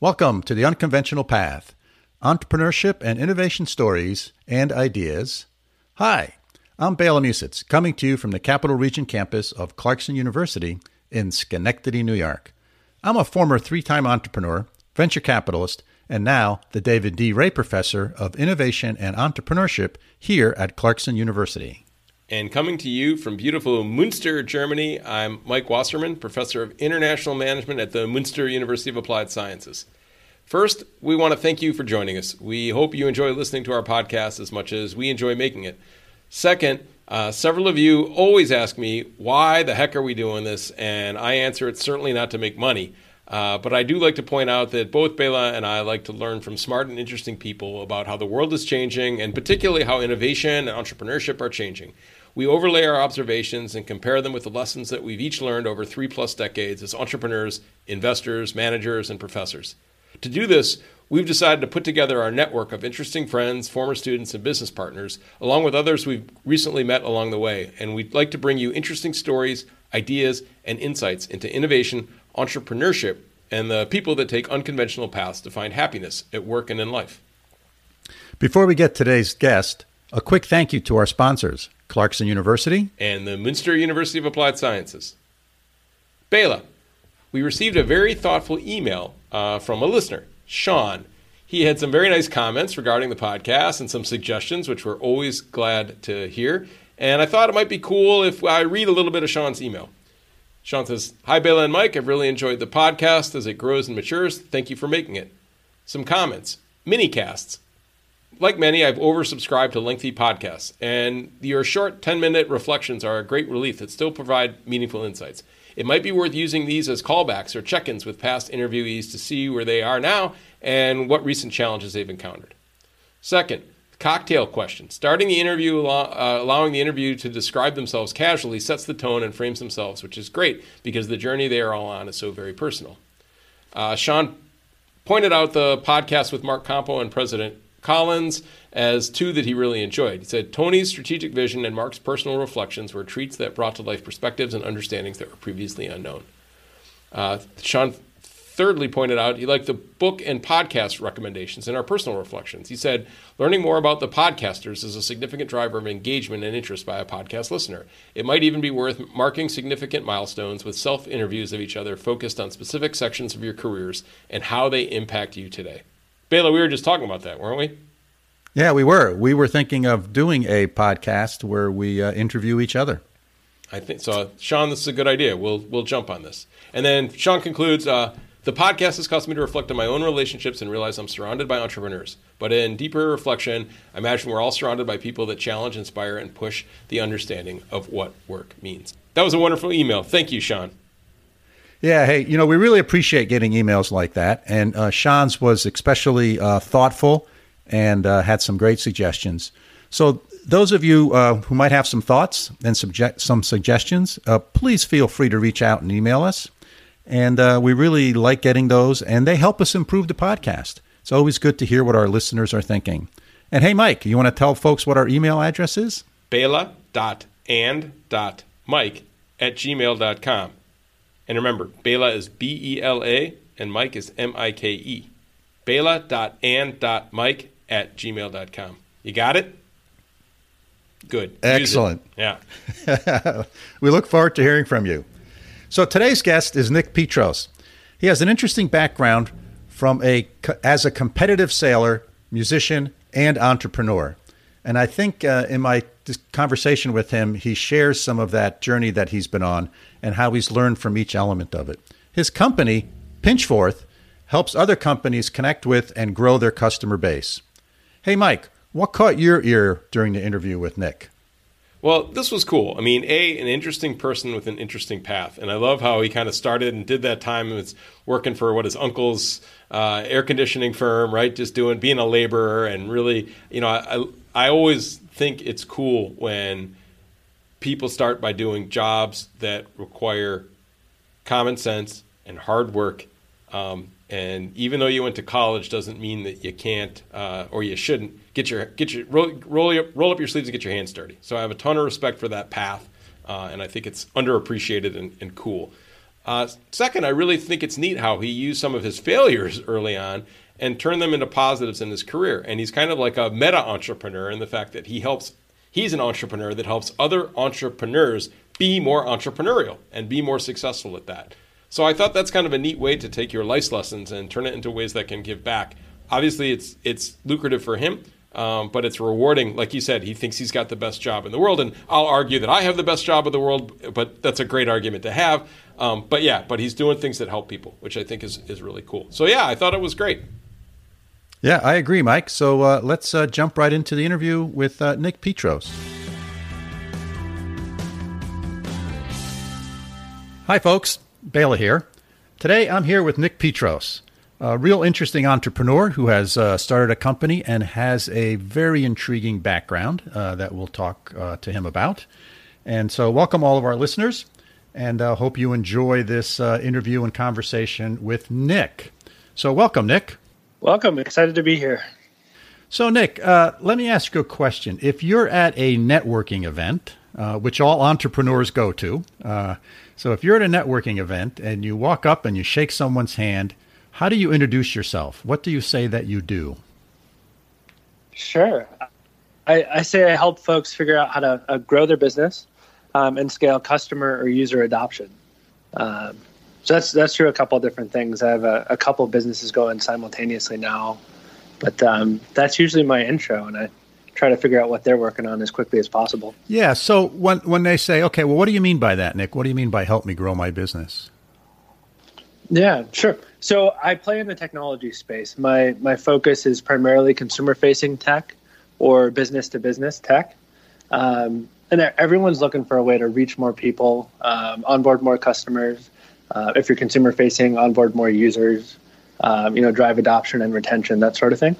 Welcome to the Unconventional Path Entrepreneurship and Innovation Stories and Ideas. Hi, I'm Bela Musits, coming to you from the Capital Region campus of Clarkson University in Schenectady, New York. I'm a former three time entrepreneur, venture capitalist, and now the David D. Reh Professor of Innovation and Entrepreneurship here at Clarkson University. And coming to you from beautiful Munster, Germany, I'm Mike Wasserman, Professor of International Management at the Munster University of Applied Sciences. First, we want to thank you for joining us. We hope you enjoy listening to our podcast as much as we enjoy making it. Second, uh, several of you always ask me, why the heck are we doing this? And I answer it's certainly not to make money. Uh, but I do like to point out that both Bela and I like to learn from smart and interesting people about how the world is changing and particularly how innovation and entrepreneurship are changing. We overlay our observations and compare them with the lessons that we've each learned over three plus decades as entrepreneurs, investors, managers, and professors. To do this, we've decided to put together our network of interesting friends, former students, and business partners, along with others we've recently met along the way. And we'd like to bring you interesting stories, ideas, and insights into innovation, entrepreneurship, and the people that take unconventional paths to find happiness at work and in life. Before we get today's guest, a quick thank you to our sponsors, Clarkson University and the Munster University of Applied Sciences. Bela, we received a very thoughtful email uh, from a listener, Sean. He had some very nice comments regarding the podcast and some suggestions, which we're always glad to hear. And I thought it might be cool if I read a little bit of Sean's email. Sean says, Hi, Bela and Mike. I've really enjoyed the podcast as it grows and matures. Thank you for making it. Some comments. Mini casts. Like many, I've oversubscribed to lengthy podcasts, and your short 10 minute reflections are a great relief that still provide meaningful insights. It might be worth using these as callbacks or check ins with past interviewees to see where they are now and what recent challenges they've encountered. Second, cocktail question. Starting the interview, uh, allowing the interview to describe themselves casually, sets the tone and frames themselves, which is great because the journey they are all on is so very personal. Uh, Sean pointed out the podcast with Mark Compo and President Collins as two that he really enjoyed. He said Tony's strategic vision and Mark's personal reflections were treats that brought to life perspectives and understandings that were previously unknown. Uh, Sean thirdly pointed out he liked the book and podcast recommendations and our personal reflections. He said, learning more about the podcasters is a significant driver of engagement and interest by a podcast listener. It might even be worth marking significant milestones with self interviews of each other focused on specific sections of your careers and how they impact you today. Bela, we were just talking about that, weren't we? Yeah, we were. We were thinking of doing a podcast where we uh, interview each other. I think so. Sean, this is a good idea. We'll we'll jump on this. And then Sean concludes. Uh, the podcast has caused me to reflect on my own relationships and realize I'm surrounded by entrepreneurs. But in deeper reflection, I imagine we're all surrounded by people that challenge, inspire, and push the understanding of what work means. That was a wonderful email. Thank you, Sean. Yeah, hey, you know, we really appreciate getting emails like that. And uh, Sean's was especially uh, thoughtful and uh, had some great suggestions. So, those of you uh, who might have some thoughts and subject, some suggestions, uh, please feel free to reach out and email us. And uh, we really like getting those, and they help us improve the podcast. It's always good to hear what our listeners are thinking. And hey, Mike, you want to tell folks what our email address is? Bela.and.mike at gmail.com. And remember, Bela is B E L A and Mike is M I K E. Bela.and.mike at gmail.com. You got it? Good. Excellent. Yeah. we look forward to hearing from you. So today's guest is Nick Petros. He has an interesting background from a as a competitive sailor, musician, and entrepreneur. And I think uh, in my conversation with him, he shares some of that journey that he's been on and how he's learned from each element of it. His company, Pinchforth, helps other companies connect with and grow their customer base. Hey, Mike, what caught your ear during the interview with Nick? Well, this was cool. I mean, a an interesting person with an interesting path, and I love how he kind of started and did that time. Was working for what his uncle's uh, air conditioning firm, right? Just doing being a laborer, and really, you know, I I always think it's cool when people start by doing jobs that require common sense and hard work. Um, and even though you went to college, doesn't mean that you can't uh, or you shouldn't get your get your roll roll, roll up your sleeves and get your hands dirty. So I have a ton of respect for that path, uh, and I think it's underappreciated and, and cool. Uh, second, I really think it's neat how he used some of his failures early on and turn them into positives in his career. And he's kind of like a meta entrepreneur in the fact that he helps, he's an entrepreneur that helps other entrepreneurs be more entrepreneurial and be more successful at that. So I thought that's kind of a neat way to take your life lessons and turn it into ways that can give back. Obviously, it's it's lucrative for him, um, but it's rewarding. Like you said, he thinks he's got the best job in the world, and I'll argue that I have the best job in the world. But that's a great argument to have. Um, but yeah, but he's doing things that help people, which I think is is really cool. So yeah, I thought it was great. Yeah, I agree, Mike. So uh, let's uh, jump right into the interview with uh, Nick Petros. Hi, folks. Bela here. Today I'm here with Nick Petros, a real interesting entrepreneur who has uh, started a company and has a very intriguing background uh, that we'll talk uh, to him about. And so, welcome all of our listeners, and uh, hope you enjoy this interview and conversation with Nick. So, welcome, Nick. Welcome. Excited to be here. So, Nick, uh, let me ask you a question. If you're at a networking event, which all entrepreneurs go to, so if you're at a networking event and you walk up and you shake someone's hand, how do you introduce yourself? What do you say that you do? Sure. I, I say I help folks figure out how to uh, grow their business um, and scale customer or user adoption. Um, so that's that's true. A couple of different things. I have a, a couple of businesses going simultaneously now, but um, that's usually my intro, and I try to figure out what they're working on as quickly as possible. Yeah. So when when they say, okay, well, what do you mean by that, Nick? What do you mean by help me grow my business? Yeah, sure. So I play in the technology space. My my focus is primarily consumer facing tech or business to business tech. Um, and everyone's looking for a way to reach more people, um, onboard more customers. Uh, if you're consumer facing, onboard more users, um, you know, drive adoption and retention, that sort of thing.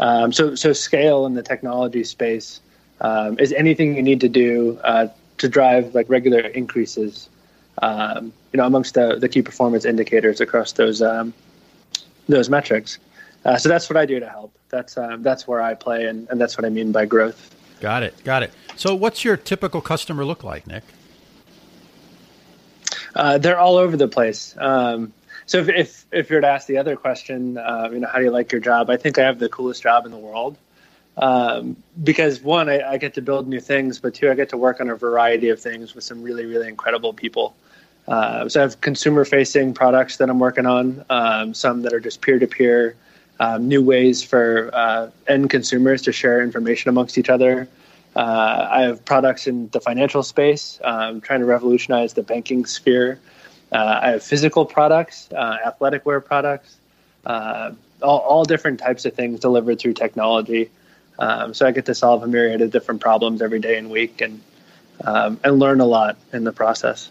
Um, so, so scale in the technology space um, is anything you need to do uh, to drive like regular increases, um, you know, amongst the, the key performance indicators across those um, those metrics. Uh, so that's what I do to help. That's um, that's where I play, and, and that's what I mean by growth. Got it. Got it. So, what's your typical customer look like, Nick? Uh, they're all over the place. Um, so if, if, if you're to ask the other question, uh, you know, how do you like your job? I think I have the coolest job in the world. Um, because one, I, I, get to build new things, but two, I get to work on a variety of things with some really, really incredible people. Uh, so I have consumer facing products that I'm working on, um, some that are just peer to peer, new ways for uh, end consumers to share information amongst each other. Uh, I have products in the financial space, um, trying to revolutionize the banking sphere. Uh, I have physical products, uh, athletic wear products, uh, all, all, different types of things delivered through technology. Um, so I get to solve a myriad of different problems every day and week, and um, and learn a lot in the process.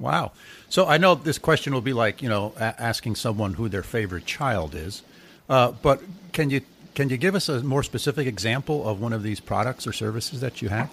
Wow. So I know this question will be like you know a- asking someone who their favorite child is, uh, but can you can you give us a more specific example of one of these products or services that you have?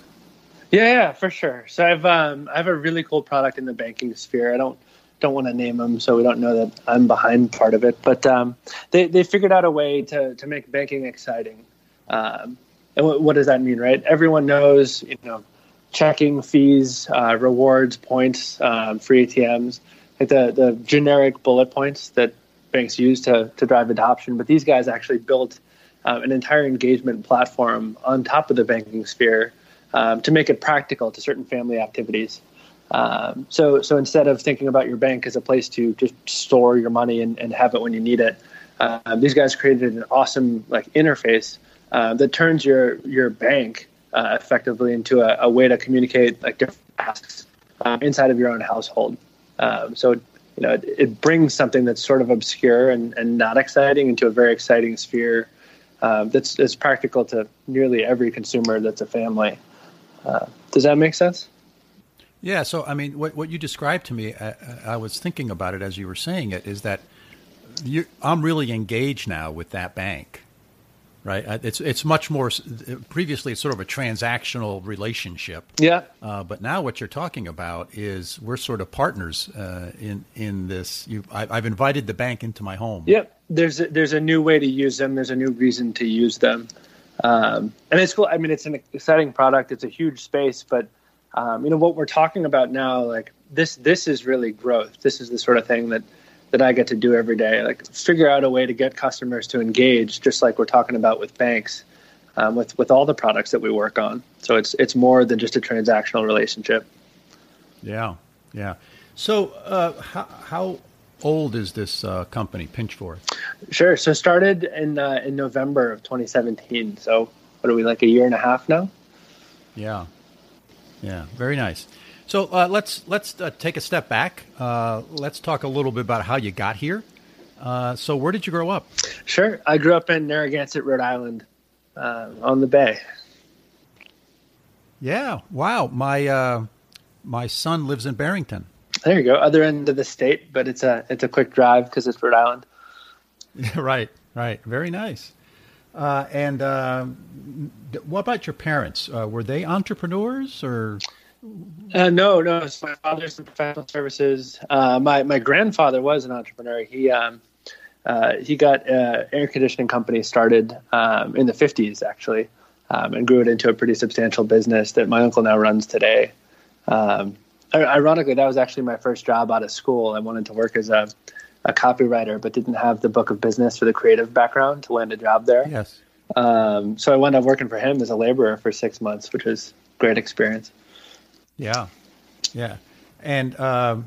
Yeah, yeah, for sure. So I've um, I have a really cool product in the banking sphere. I don't don't want to name them, so we don't know that I'm behind part of it. But um, they they figured out a way to to make banking exciting. Um, and what, what, does that mean, right? Everyone knows, you know, checking fees, uh, rewards, points, um, free ATMs, like the the generic bullet points that banks use to to drive adoption. But these guys actually built uh, an entire engagement platform on top of the banking sphere um, to make it practical to certain family activities. Um, so, so instead of thinking about your bank as a place to just store your money and, and have it when you need it, uh, these guys created an awesome like interface uh, that turns your your bank uh, effectively into a, a, way to communicate like different tasks um, inside of your own household. Um, so, you know, it, it, brings something that's sort of obscure and, and not exciting into a very exciting sphere um, that's, that's practical to nearly every consumer that's a family. Uh, does that make sense? Yeah. So, I mean, what, what you described to me, I, I was thinking about it as you were saying it, is that you, I'm really engaged now with that bank, right? Uh, it's it's much more. Previously, it's sort of a transactional relationship. Yeah. Uh, but now, what you're talking about is we're sort of partners uh, in in this. You, I, have invited the bank into my home. Yep. There's a, there's a new way to use them. There's a new reason to use them. Um, and it's cool. I mean, it's an exciting product. It's a huge space, but um, you know what we're talking about now, like this this is really growth. This is the sort of thing that that I get to do every day. Like figure out a way to get customers to engage, just like we're talking about with banks, um, with with all the products that we work on. So it's it's more than just a transactional relationship. Yeah, yeah. So uh, how how old is this uh, company, Pinchforth? Sure. So started in uh, in November of 2017. So what are we like a year and a half now? Yeah, yeah. Very nice. So uh, let's let's uh, take a step back. Uh, let's talk a little bit about how you got here. Uh, so where did you grow up? Sure. I grew up in Narragansett, Rhode Island, uh, on the bay. Yeah. Wow. My uh, my son lives in Barrington. There you go. Other end of the state, but it's a it's a quick drive because it's Rhode Island. right. Right. Very nice. Uh, and uh, what about your parents? Uh, were they entrepreneurs or? Uh, no, no. So my father's in professional services. Uh, my my grandfather was an entrepreneur. He um, uh, he got an air conditioning company started um, in the fifties, actually, um, and grew it into a pretty substantial business that my uncle now runs today. Um, ironically, that was actually my first job out of school. I wanted to work as a a copywriter, but didn't have the book of business or the creative background to land a job there. Yes. Um, so I wound up working for him as a laborer for six months, which was great experience. Yeah, yeah, and um,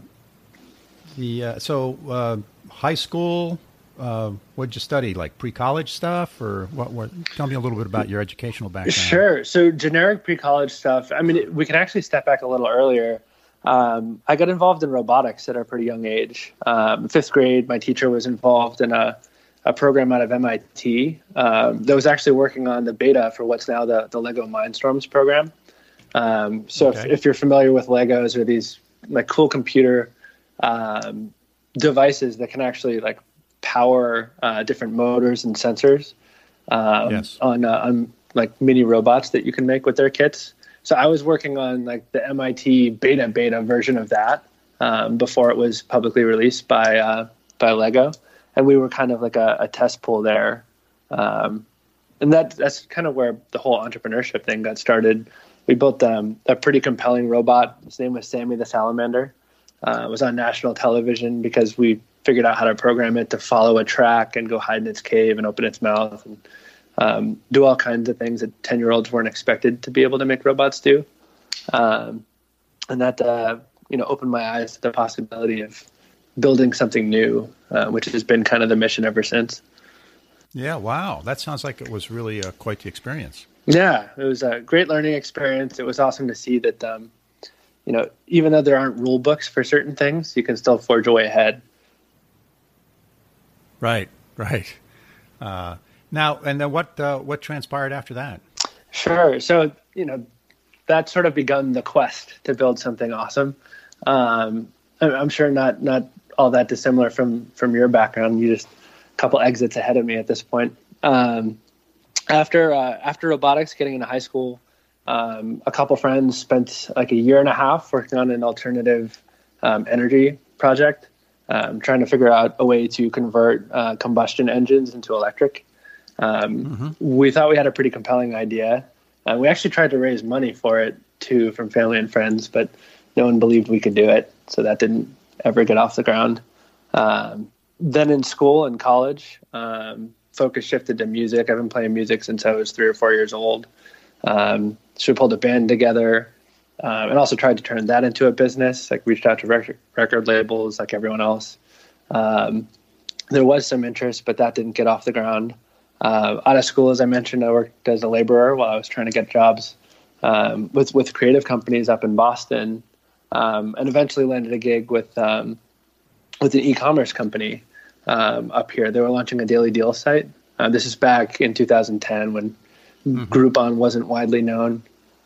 the uh, so uh, high school. Uh, what'd you study? Like pre-college stuff, or what, what? Tell me a little bit about your educational background. Sure. So generic pre-college stuff. I mean, it, we can actually step back a little earlier. Um, I got involved in robotics at a pretty young age. Um, fifth grade, my teacher was involved in a, a program out of MIT um, that was actually working on the beta for what's now the, the Lego Mindstorms program. Um, so okay. if, if, you're familiar with Legos or these like cool computer um, devices that can actually like power uh, different motors and sensors um, yes. on, uh, on like mini robots that you can make with their kits. So I was working on like the MIT beta beta version of that um, before it was publicly released by uh, by Lego, and we were kind of like a, a test pool there. Um, and that that's kind of where the whole entrepreneurship thing got started. We built um, a pretty compelling robot. His name was Sammy the Salamander. Uh, it was on national television because we figured out how to program it to follow a track and go hide in its cave and open its mouth and um, do all kinds of things that 10 year olds weren't expected to be able to make robots do. Um, and that, uh, you know, opened my eyes to the possibility of building something new, uh, which has been kind of the mission ever since. Yeah, wow. That sounds like it was really uh, quite the experience. Yeah, it was a great learning experience. It was awesome to see that, um, you know, even though there aren't rule books for certain things, you can still forge a way ahead. Right, right. Uh, now, and then what uh, what transpired after that? Sure. So you know, that sort of begun the quest to build something awesome. Um, I'm sure not not all that dissimilar from from your background. You just a couple exits ahead of me at this point. Um, after uh, after robotics, getting into high school, um, a couple friends spent like a year and a half working on an alternative um, energy project, um, trying to figure out a way to convert uh, combustion engines into electric. Um, mm-hmm. We thought we had a pretty compelling idea. Uh, we actually tried to raise money for it too from family and friends, but no one believed we could do it. So that didn't ever get off the ground. Um, then in school and college, um, focus shifted to music. I've been playing music since I was three or four years old. Um, so we pulled a band together um, and also tried to turn that into a business. Like reached out to record, record labels like everyone else. Um, there was some interest, but that didn't get off the ground. Uh, out of school, as I mentioned, I worked as a laborer while I was trying to get jobs um, with with creative companies up in Boston, um, and eventually landed a gig with with an e-commerce company um, up here. They were launching a daily deal site. Uh, this is back in 2010 when mm-hmm. Groupon wasn't widely known.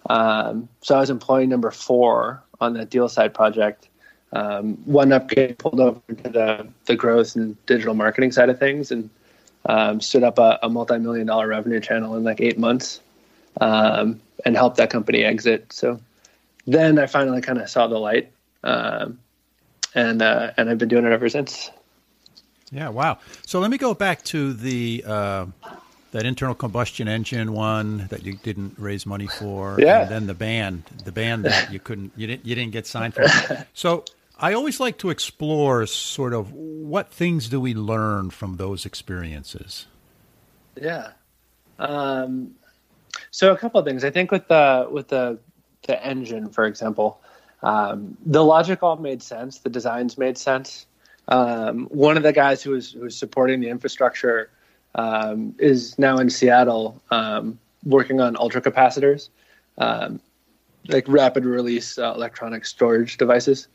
Um, so I was employee number four on that deal site project. Um, one up pulled over to the the growth and digital marketing side of things, and um, stood up a, a, multi-million dollar revenue channel in like eight months um, and helped that company exit. So then I finally kind of saw the light, um, and uh, and I've been doing it ever since. Yeah, wow. So let me go back to the uh, that internal combustion engine one that you didn't raise money for, Yeah. and then the band, the band that you couldn't, you didn't, you didn't get signed for. so I always like to explore sort of what things do we learn from those experiences. Yeah. Um, so a couple of things. I think with the with the the engine, for example, um, the logic all made sense. The designs made sense. Um, one of the guys who was supporting the infrastructure um, is now in Seattle um, working on ultracapacitors, um, like rapid release uh, electronic storage devices.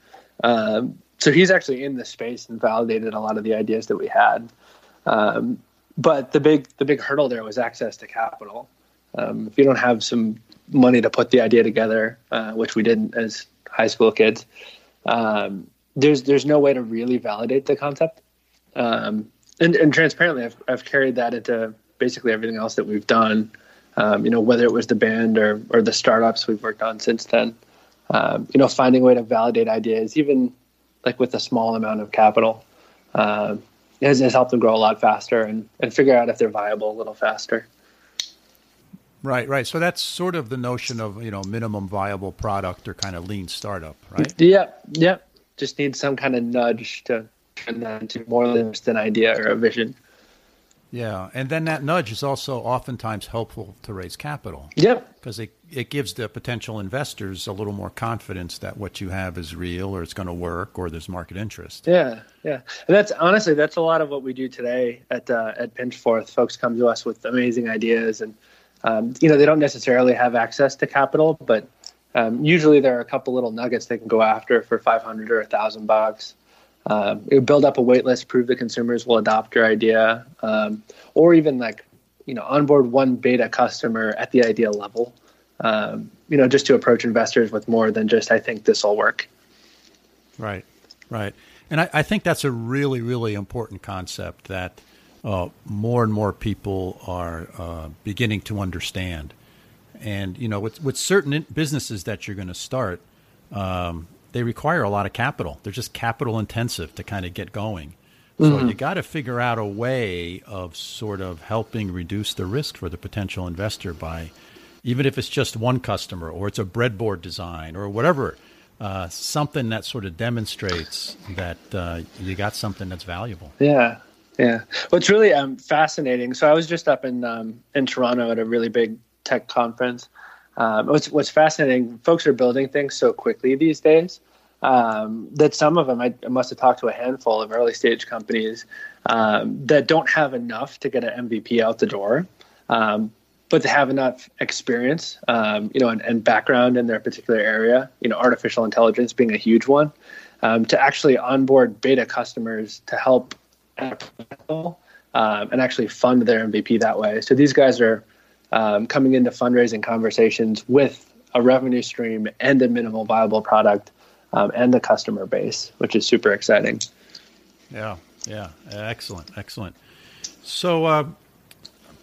Um, so he's actually in the space and validated a lot of the ideas that we had. Um, but the big the big hurdle there was access to capital. If you don't have some money to put the idea together, uh, which we didn't as high school kids, um, there's there's no way to really validate the concept. Um, and, and transparently, I've I've carried that into basically everything else that we've done. Um, you know, whether it was the band or or the startups we've worked on since then. Um, you know, finding a way to validate ideas, even like with a small amount of capital, uh, has, has helped them grow a lot faster and, and figure out if they're viable a little faster. Right, right. So that's sort of the notion of you know minimum viable product or kind of lean startup, right? Yep, yep. Just need some kind of nudge to turn that into more than just an idea or a vision. Yeah, and then that nudge is also oftentimes helpful to raise capital. Yep. Because it, it gives the potential investors a little more confidence that what you have is real or it's going to work or there's market interest. Yeah, yeah. And that's honestly that's a lot of what we do today at uh, at Pinchforth. Folks come to us with amazing ideas, and um, you know they don't necessarily have access to capital, but um, usually there are a couple little nuggets they can go after for five hundred or a thousand bucks. Um, it would build up a wait list, prove the consumers will adopt your idea, um, or even like you know onboard one beta customer at the idea level. Um, you know, just to approach investors with more than just I think this will work. Right, right. And I, I, think that's a really, really important concept that uh, more and more people are uh, beginning to understand. And you know, with with certain businesses that you're going to start, um, they require a lot of capital. They're just capital intensive to kind of get going. So mm-hmm. you got to figure out a way of sort of helping reduce the risk for the potential investor by, even if it's just one customer or it's a breadboard design or whatever, uh, something that sort of demonstrates that uh, you got something that's valuable. Yeah, yeah. What's really um, fascinating. So I was just up in um, in Toronto at a really big tech conference. Um, what's what's fascinating, folks are building things so quickly these days um, that some of them I, I, must have talked to a handful of early stage companies um, that don't have enough to get an MVP out the door, um, but they have enough experience, um, you know, and, and, background in their particular area. You know, artificial intelligence being a huge one, um, to actually onboard beta customers to help and actually fund their MVP that way. So these guys are um, coming into fundraising conversations with a revenue stream and a minimal viable product um, and a customer base, which is super exciting. Yeah, yeah, excellent, excellent. So, uh,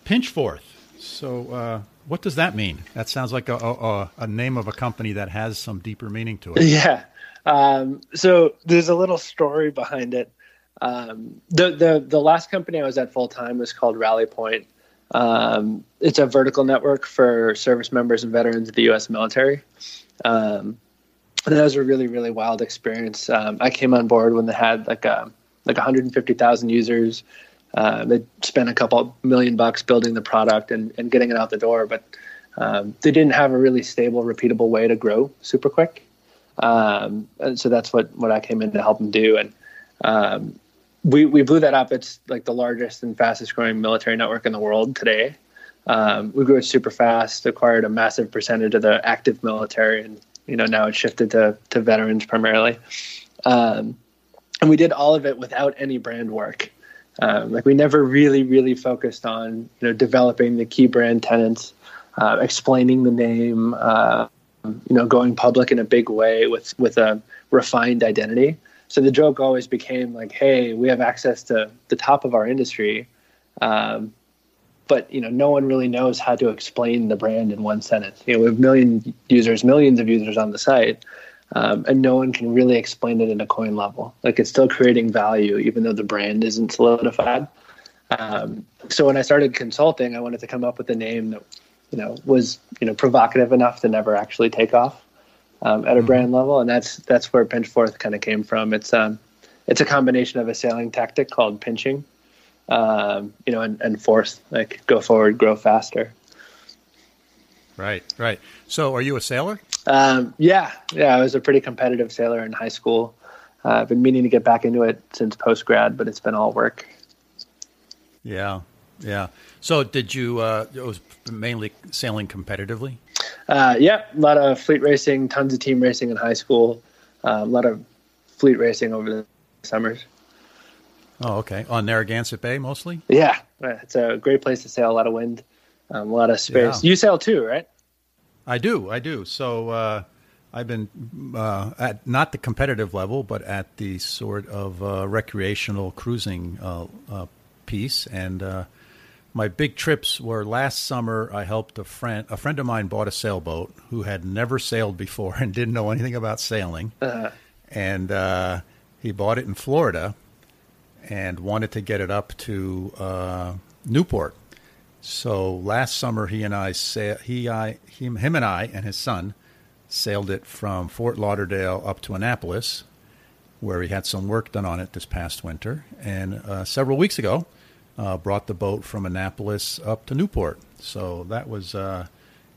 Pinchforth. So, uh, what does that mean? That sounds like a, a, a, name of a company that has some deeper meaning to it. Yeah. Um, so there's a little story behind it. Um, the the the last company I was at full time was called Rally Point. Um, it's a vertical network for service members and veterans of the U.S. military. Um, and that was a really really wild experience. Um, I came on board when they had like a like 150,000 users. Uh, they spent a couple million bucks building the product and, and getting it out the door, but um, they didn't have a really stable, repeatable way to grow super quick. Um, and so that's what what I came in to help them do. And um, we we blew that up. It's like the largest and fastest growing military network in the world today. Um, we grew it super fast, acquired a massive percentage of the active military, and you know now it's shifted to to veterans primarily. Um, and we did all of it without any brand work. Um, like we never really, really focused on you know developing the key brand tenants, uh, explaining the name, uh, you know, going public in a big way with with a refined identity. So the joke always became like, "Hey, we have access to the top of our industry, um, but you know, no one really knows how to explain the brand in one sentence. You know, we have million users, millions of users on the site, um, and no one can really explain it in a coin level. Like it's still creating value, even though the brand isn't solidified. Um, so when I started consulting, I wanted to come up with a name that you know was you know provocative enough to never actually take off um, at a mm-hmm. brand level, and that's that's where Pinchforth kind of came from. It's um it's a combination of a sailing tactic called pinching, um, you know, and, and forth like go forward, grow faster. Right, right. So, are you a sailor? Um, yeah, yeah. I was a pretty competitive sailor in high school. Uh, I've been meaning to get back into it since post grad, but it's been all work. Yeah, yeah. So, did you? Uh, it was mainly sailing competitively. Uh, yeah, a lot of fleet racing, tons of team racing in high school, uh, a lot of fleet racing over the summers. Oh, okay. On Narragansett Bay mostly. Yeah, it's a great place to sail. A lot of wind, um, a lot of space. Yeah. You sail too, right? I do. I do. So uh, I've been uh, at not the competitive level, but at the sort of uh, recreational cruising uh, uh, piece. And uh, my big trips were last summer. I helped a friend. A friend of mine bought a sailboat who had never sailed before and didn't know anything about sailing. Uh-huh. And he bought it in Florida and wanted to get it up to Newport so last summer, he and I, sa- he, I, him, him and I, and his son, sailed it from Fort Lauderdale up to Annapolis, where he had some work done on it this past winter. And uh, several weeks ago, uh, brought the boat from Annapolis up to Newport. So that was uh,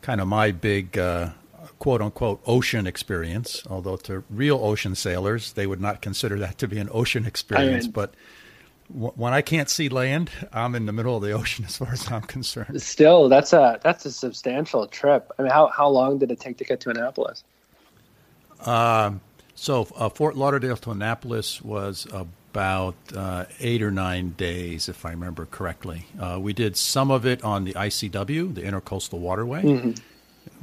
kind of my big uh, quote unquote ocean experience. Although to real ocean sailors, they would not consider that to be an ocean experience. I mean, but when I can't see land, I'm in the middle of the ocean as far as I'm concerned. Still, that's a that's a substantial trip. I mean, how how long did it take to get to Annapolis? Um, so uh, Fort Lauderdale to Annapolis was about uh, eight or nine days, if I remember correctly. Uh, we did some of it on the ICW, the Intercoastal Waterway, mm-hmm.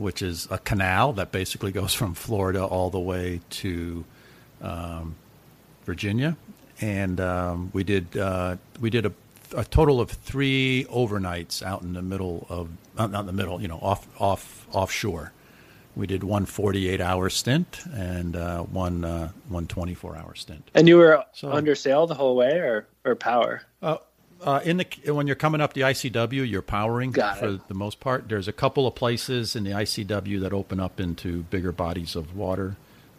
which is a canal that basically goes from Florida all the way to um, Virginia and um, we did uh, we did a, a, total of three overnights out in the middle of not, not in the middle, you know, off off offshore. We did one 48 hour stint and uh, one uh, one 24 hour stint. And you were so, under sail the whole way, or or power? Uh, uh, in the when you're coming up the ICW, you're powering Got for it. the most part. There's a couple of places in the ICW that open up into bigger bodies of water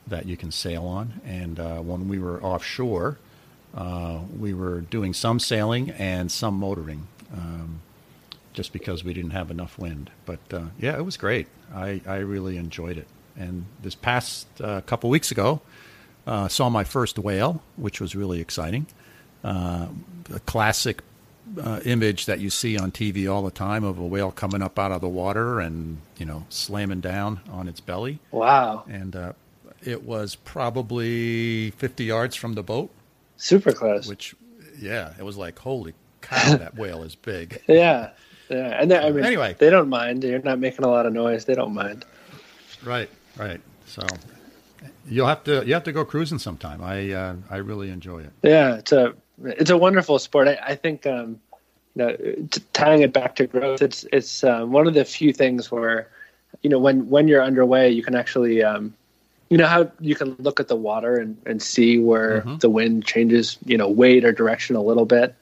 that you can sail on. And uh, when we were offshore, uh, we were doing some sailing and some motoring, um, just because we didn't have enough wind. But uh, yeah, it was great. I, I really enjoyed it. And this past uh, couple weeks ago, uh, saw my first whale, which was really exciting. Uh, a classic uh, image that you see on TV all the time of a whale coming up out of the water and you know slamming down on its belly. Wow! And it was probably 50 yards from the boat Super close. Which, yeah, it was like, holy cow, that whale is big. Yeah, yeah. And I mean, anyway, they don't mind. You're not making a lot of noise. They don't mind. Right, right. So you'll have to you have to go cruising sometime. I uh, I really enjoy it. Yeah, it's a it's a wonderful sport. I, I think um, you know, t- tying it back to growth, it's it's um, one of the few things where you know when when you're underway, you can actually um, you know how you can look at the water and, and see where mm-hmm. the wind changes, you know, weight or direction a little bit.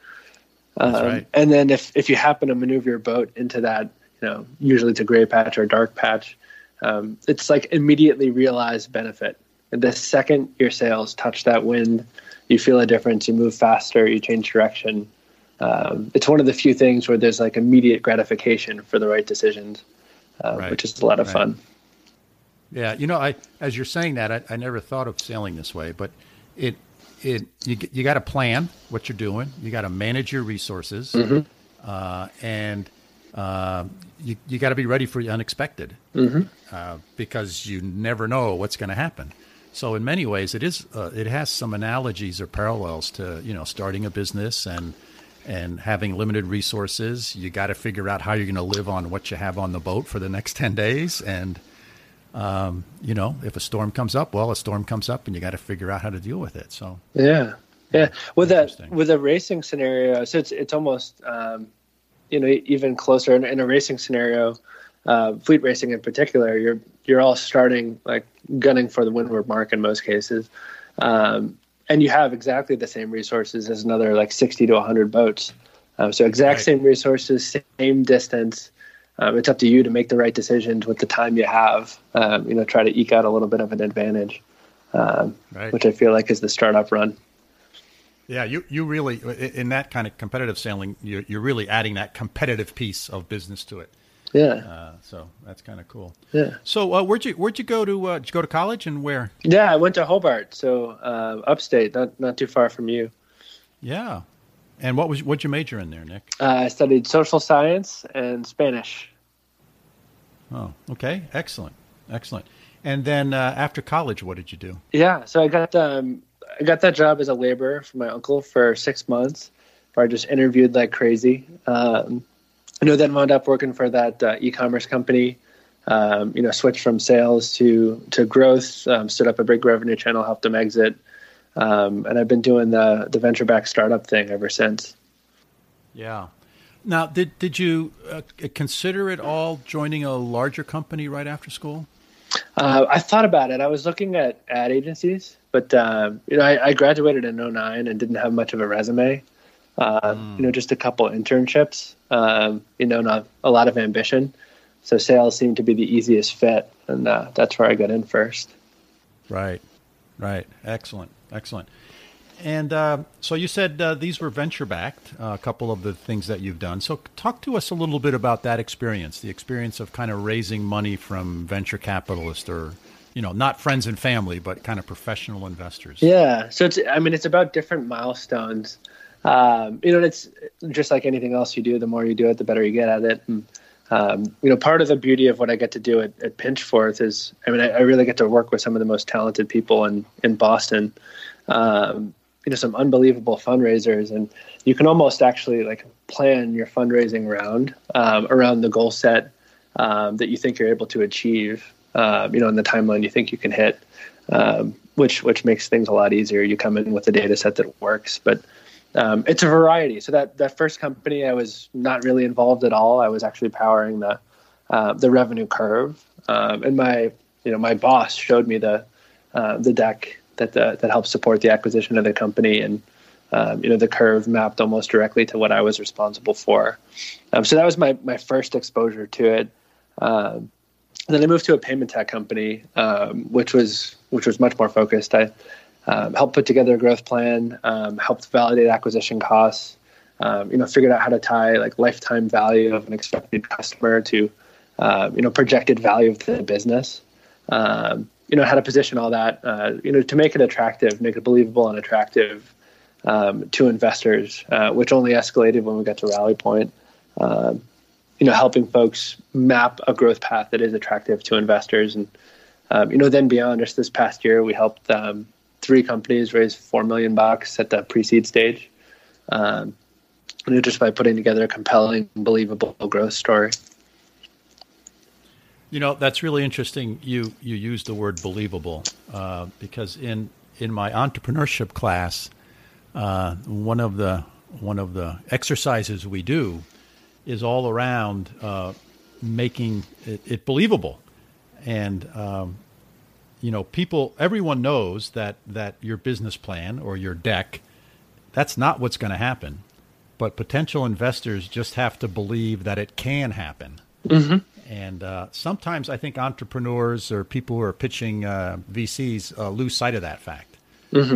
Um, right. And then if, if you happen to maneuver your boat into that, you know, usually it's a gray patch or a dark patch, um, it's like immediately realized benefit. And the second your sails touch that wind, you feel a difference. You move faster. You change direction. Um, it's one of the few things where there's like immediate gratification for the right decisions, uh, right. which is a lot of right. fun. Yeah, you know, I as you're saying that, I, I never thought of sailing this way, but it it you you got to plan what you're doing. You got to manage your resources, mm-hmm. uh, and uh, you you got to be ready for the unexpected mm-hmm. uh, because you never know what's going to happen. So in many ways, it is uh, it has some analogies or parallels to you know starting a business and and having limited resources. You got to figure out how you're going to live on what you have on the boat for the next ten days and um, you know, if a storm comes up, well, a storm comes up, and you got to figure out how to deal with it. So yeah, yeah. With that, with a racing scenario, so it's it's almost um, you know even closer in, in a racing scenario, uh, fleet racing in particular. You're you're all starting like gunning for the windward mark in most cases, um, and you have exactly the same resources as another like sixty to hundred boats. Um, so exact Right. same resources, same distance. Um, it's up to you to make the right decisions with the time you have. Um, you know, try to eke out a little bit of an advantage, um, Right. which I feel like is the startup run. Yeah, you you really in that kind of competitive selling, you're you're really adding that competitive piece of business to it. Yeah, Uh, so that's kind of cool. yeah, So uh, where'd you where'd you go to uh, did you go to college and where? yeah. I went to Hobart, so uh, upstate, not not too far from you. Yeah, and what was what'd you major in there, Nick? Uh, I studied social science and Spanish. Oh, okay, excellent, excellent. And then uh, after college, what did you do? Yeah, so I got um, I got that job as a laborer for my uncle for six months, where I just interviewed like crazy. Um, you know, then wound up working for that uh, e-commerce company. Um, you know, switched from sales to to growth. Um, stood up a big revenue channel, helped them exit, um, and I've been doing the the venture back startup thing ever since. Yeah. Now, did did you uh, consider at all joining a larger company right after school? Uh, I thought about it. I was looking at ad agencies, but um, you know, I, I graduated in 09 and didn't have much of a resume. Uh, You know, just a couple internships. Um, you know, not a lot of ambition. So sales seemed to be the easiest fit, and uh, that's where I got in first. Right, right. Excellent, excellent. And uh, so you said uh, these were venture backed, uh, a couple of the things that you've done. So talk to us a little bit about that experience, the experience of kind of raising money from venture capitalists or, you know, not friends and family, but kind of professional investors. Yeah. So it's, I mean, it's about different milestones. Um, you know, it's just like anything else you do. The more you do it, the better you get at it. And, um, you know, part of the beauty of what I get to do at, at Pinchforth is, I mean, I, I really get to work with some of the most talented people in in Boston. Um, you know, some unbelievable fundraisers, and you can almost actually like plan your fundraising round um, around the goal set um, that you think you're able to achieve. Um, you know, in the timeline you think you can hit, um, which which makes things a lot easier. You come in with a data set that works, but um, it's a variety. So that that first company, I was not really involved at all. I was actually powering the uh, the revenue curve, um, and my you know my boss showed me the uh, the deck that the, that helped support the acquisition of the company, and um, you know the curve mapped almost directly to what I was responsible for. Um, so that was my my first exposure to it. Um, then I moved to a payment tech company, um, which was which was much more focused. I um, helped put together a growth plan, um, helped validate acquisition costs, um, you know, figured out how to tie like lifetime value of an expected customer to, uh, you know, projected value of the business. Um, you know, how to position all that, uh, you know, to make it attractive, make it believable and attractive um, to investors, uh, which only escalated when we got to Rally Point. You know, helping folks map a growth path that is attractive to investors, and you know, then beyond just this past year, we helped um, three companies raised four million bucks at the pre-seed stage, um, just by putting together a compelling, believable growth story. You know, that's really interesting. You you use the word believable uh, because in in my entrepreneurship class, uh, one of the one of the exercises we do is all around uh, making it, it believable, and um, you know, people everyone knows that that your business plan or your deck that's not what's going to happen, but potential investors just have to believe that it can happen. And uh, sometimes I think entrepreneurs or people who are pitching uh, VCs uh, lose sight of that fact.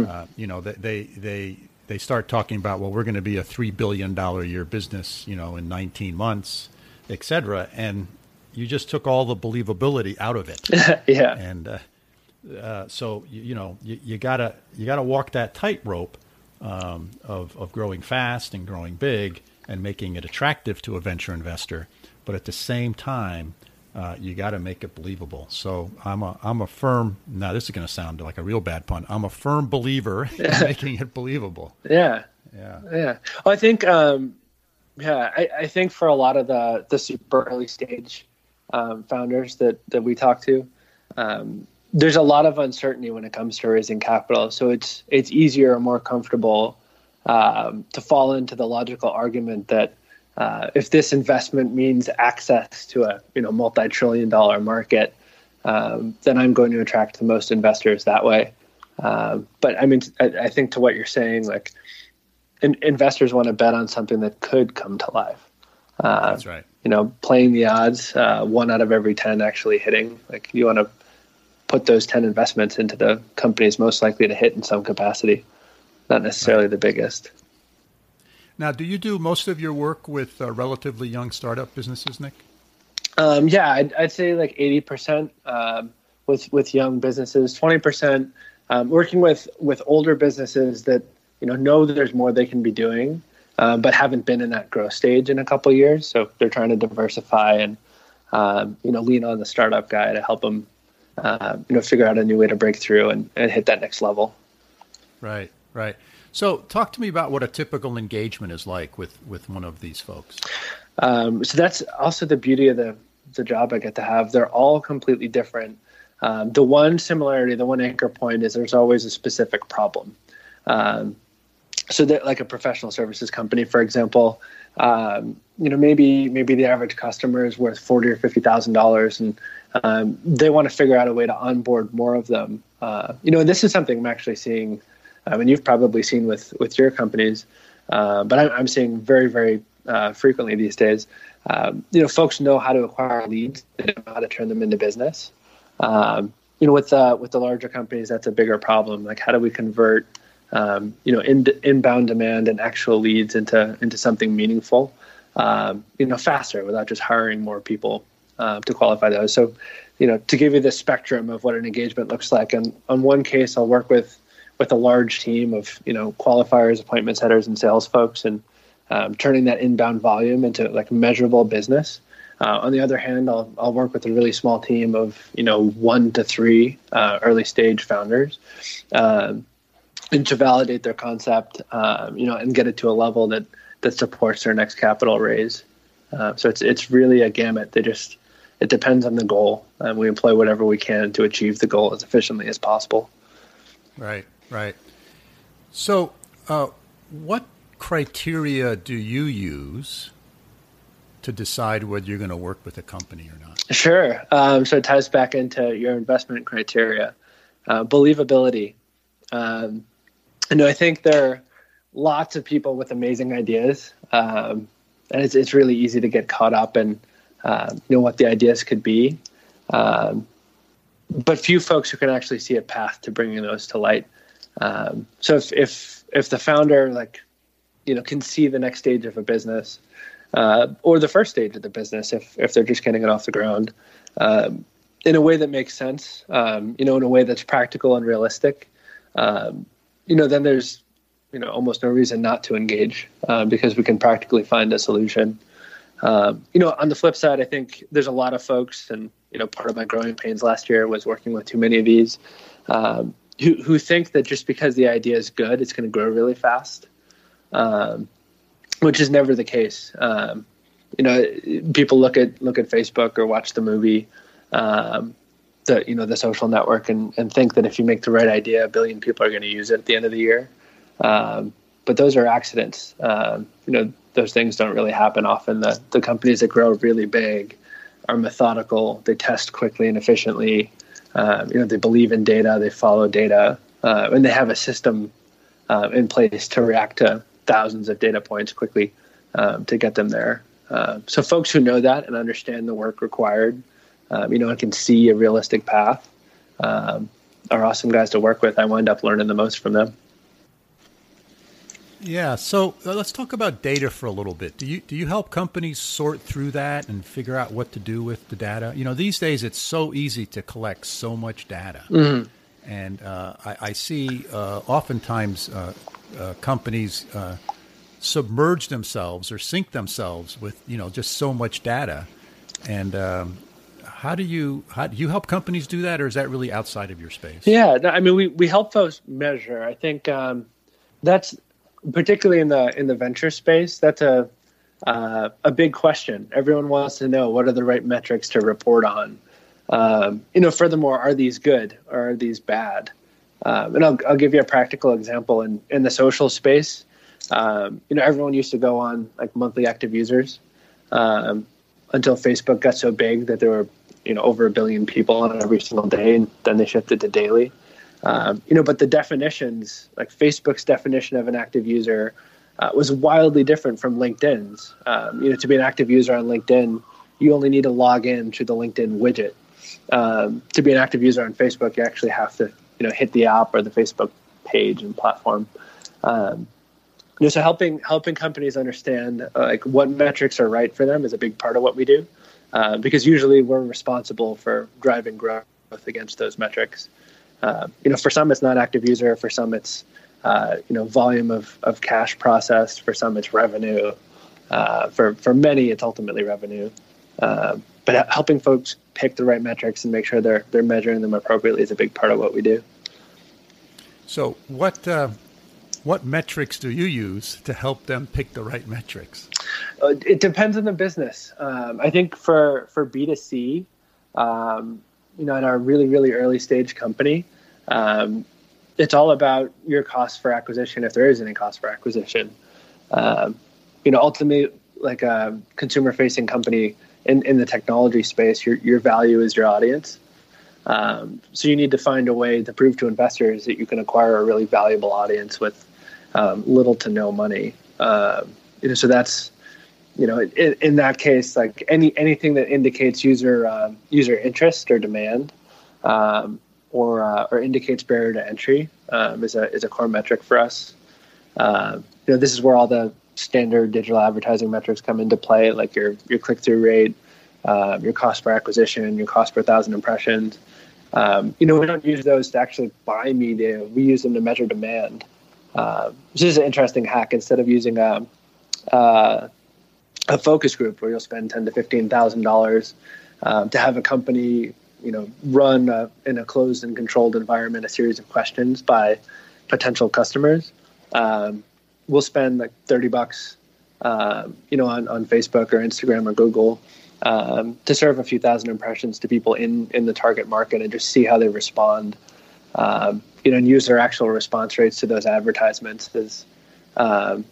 Uh, you know, they, they they they start talking about well, we're going to be a three billion dollar a year business, you know, in 19 months, et cetera, and you just took all the believability out of it. yeah, and uh, so you, you know you, you gotta you gotta walk that tightrope um, of of growing fast and growing big and making it attractive to a venture investor, but at the same time. Uh, you got to make it believable. So I'm a I'm a firm. Now this is going to sound like a real bad pun. I'm a firm believer in making it believable. yeah, Yeah. yeah. Well, I think, um, yeah, I, I think for a lot of the the super early stage um, founders that that we talk to, um, there's a lot of uncertainty when it comes to raising capital. So it's it's easier or more comfortable um, to fall into the logical argument that uh, if this investment means access to a you know multi-trillion dollar market, um, then I'm going to attract the most investors that way. Um, but I mean, I, I think to what you're saying, like in, investors want to bet on something that could come to life. Uh, That's right. You know, playing the odds, uh, one out of every ten actually hitting. Like you want to put those ten investments into the companies most likely to hit in some capacity, not necessarily the biggest. Now, do you do most of your work with uh, relatively young startup businesses, Nick? Um, yeah, I'd, I'd, say like eighty percent um, with with young businesses, twenty percent um, working with with older businesses that you know know there's more they can be doing, um, but haven't been in that growth stage in a couple years. So they're trying to diversify and um, you know lean on the startup guy to help them uh, you know figure out a new way to break through and, and hit that next level. Right, right. So, talk to me about what a typical engagement is like with with one of these folks. Um, so that's also the beauty of the the job I get to have. They're all completely different. Um, the one similarity, the one anchor point is there's always a specific problem. Um, so that like a professional services company, for example, um, you know, maybe maybe the average customer is worth forty or fifty thousand dollars, and um, they want to figure out a way to onboard more of them. Uh, you know, this is something I'm actually seeing. I mean, you've probably seen with with your companies, uh, but I'm, I'm, seeing very very uh, frequently these days. Um, you know, folks know how to acquire leads, they know how to turn them into business. Um, you know, with uh, with the larger companies, that's a bigger problem. Like, how do we convert um, you know in, inbound demand and actual leads into into something meaningful? Um, you know, faster without just hiring more people uh, to qualify those. So, you know, to give you the spectrum of what an engagement looks like, and on one case, I'll work with with a large team of you know qualifiers, appointment setters, and sales folks, and um, turning that inbound volume into like measurable business. Uh, on the other hand, I'll, I'll work with a really small team of you know one to three uh, early stage founders, um, and to validate their concept, um, you know, and get it to a level that that supports their next capital raise. Uh, so it's it's really a gamut. They just it depends on the goal, and we employ whatever we can to achieve the goal as efficiently as possible. Right, right. So, uh, what criteria do you use to decide whether you're going to work with a company or not? Sure. Um, so it ties back into your investment criteria. Uh, believability. Um, you know, I think there are lots of people with amazing ideas, um, and it's, it's really easy to get caught up in uh, you know what the ideas could be, um, but few folks who can actually see a path to bringing those to light. Um, so if if if the founder like you know can see the next stage of a business uh, or the first stage of the business if if they're just getting it off the ground um, in a way that makes sense, um, you know, in a way that's practical and realistic, um, you know, then there's you know almost no reason not to engage uh, because we can practically find a solution. Um, you know, on the flip side, I think there's a lot of folks, and you know, part of my growing pains last year was working with too many of these um, who who think that just because the idea is good, it's going to grow really fast, um, which is never the case. Um, you know, people look at look at Facebook or watch the movie, um, the you know the social network, and and think that if you make the right idea, a billion people are going to use it at the end of the year. Um, but those are accidents. you know those things don't really happen often. The the companies that grow really big are methodical. They test quickly and efficiently. Uh, you know, they believe in data. They follow data, uh, and they have a system uh, in place to react to thousands of data points quickly um, to get them there. Uh, so, folks who know that and understand the work required, um, you know, and can see a realistic path, um, are awesome guys to work with. I wind up learning the most from them. Yeah. So uh, let's talk about data for a little bit. Do you do you help companies sort through that and figure out what to do with the data? You know, these days it's so easy to collect so much data, mm-hmm. and uh, I, I, see uh, oftentimes uh, uh companies uh, submerge themselves or sink themselves with you know just so much data, and um, how do you how do you help companies do that, or is that really outside of your space? Yeah, I mean, we we help folks measure. I think. Um, that's particularly in the in the venture space, that's a uh, a big question. Everyone wants to know what are the right metrics to report on. Um, you know, furthermore, are these good or are these bad? Um, and I'll, I'll give you a practical example in in the social space. Um, you know, everyone used to go on like monthly active users um, until Facebook got so big that there were you know over a billion people on every single day, and then they shifted to daily. Um, you know, but the definitions, like Facebook's definition of an active user, uh, was wildly different from LinkedIn's. Um, you know, to be an active user on LinkedIn, you only need to log in to the LinkedIn widget. Um, to be an active user on Facebook, you actually have to you know hit the app or the Facebook page and platform. Um, you know, so helping helping companies understand uh, like what metrics are right for them is a big part of what we do, uh, because usually we're responsible for driving growth against those metrics. Uh, you know, for some it's not active user, for some it's uh, you know volume of, of cash processed, for some it's revenue, uh, for for many it's ultimately revenue. Uh, but helping folks pick the right metrics and make sure they're they're measuring them appropriately is a big part of what we do. So what uh, what metrics do you use to help them pick the right metrics? It depends on the business. Um, I think for for B two C, um, you know, in our really really early stage company, um, it's all about your cost for acquisition if there is any cost for acquisition. Um, you know, ultimately, like a consumer facing company in, in the technology space, your your value is your audience. Um, so you need to find a way to prove to investors that you can acquire a really valuable audience with um, little to no money. Uh, you know, so that's you know, in, in, that case, like any anything that indicates user uh, user interest or demand, um, or uh, or indicates barrier to entry um, is a is a core metric for us. Uh, you know, this is where all the standard digital advertising metrics come into play, like your your click through rate, uh, your cost per acquisition, your cost per thousand impressions. Um, you know, we don't use those to actually buy media. We use them to measure demand, which is an interesting hack. Instead of using a uh, a focus group where you'll spend ten to fifteen thousand um, dollars to have a company, you know, run a, in a closed and controlled environment a series of questions by potential customers. Um, we'll spend like thirty bucks, uh, you know, on, on Facebook or Instagram or Google um, to serve a few thousand impressions to people in in the target market and just see how they respond. Um, you know, and use their actual response rates to those advertisements as um,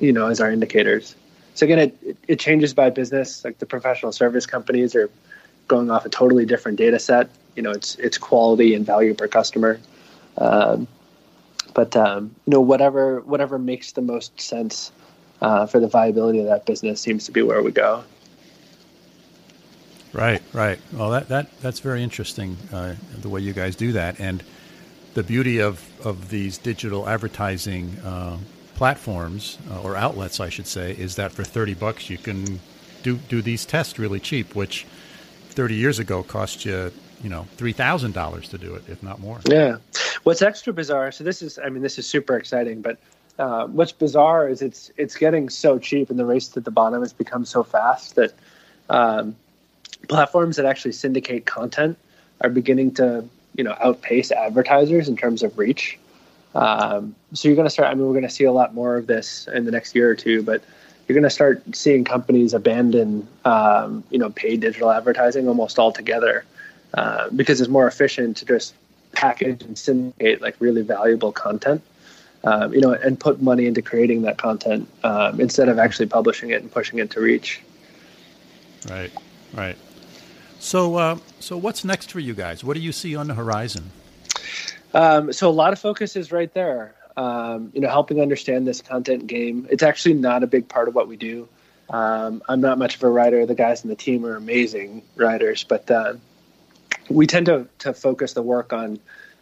you know as our indicators. So again, it, it changes by business. Like the professional service companies are going off a totally different data set. You know, it's it's quality and value per customer. Um, but um, you know, whatever whatever makes the most sense uh, for the viability of that business seems to be where we go. Right, right. Well, that that that's very interesting uh, the way you guys do that, and the beauty of of these digital advertising uh, platforms uh, or outlets, I should say, is that for thirty bucks you can do do these tests really cheap, which thirty years ago cost you you know three thousand dollars to do it, if not more. Yeah. What's extra bizarre? So this is, I mean, this is super exciting, but uh, what's bizarre is it's it's getting so cheap, and the race to the bottom has become so fast that. Um, platforms that actually syndicate content are beginning to you know outpace advertisers in terms of reach. Um, so you're going to start. I mean, we're going to see a lot more of this in the next year or two, but you're going to start seeing companies abandon um, you know paid digital advertising almost altogether uh, because it's more efficient to just package and syndicate like really valuable content. Um, you know, and put money into creating that content um, instead of actually publishing it and pushing it to reach. Right, right. So, uh, so what's next for you guys? What do you see on the horizon? Um, so, a lot of focus is right there. Um, you know, helping understand this content game. It's actually not a big part of what we do. Um, I'm not much of a writer. The guys in the team are amazing writers, but uh, we tend to to focus the work on,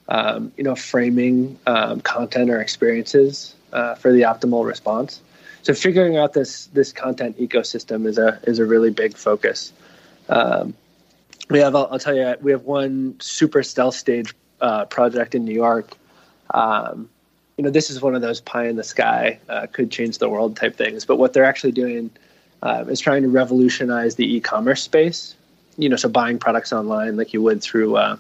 um, you know, framing um, content or experiences uh, for the optimal response. So, figuring out this this content ecosystem is a is a really big focus. Um, we have I'll, I'll, tell you we have one super stealth stage uh, project in New York. Um, you know, this is one of those pie in the sky, uh, could change the world type things. But what they're actually doing uh, is trying to revolutionize the e-commerce space. You know, so buying products online like you would through uh,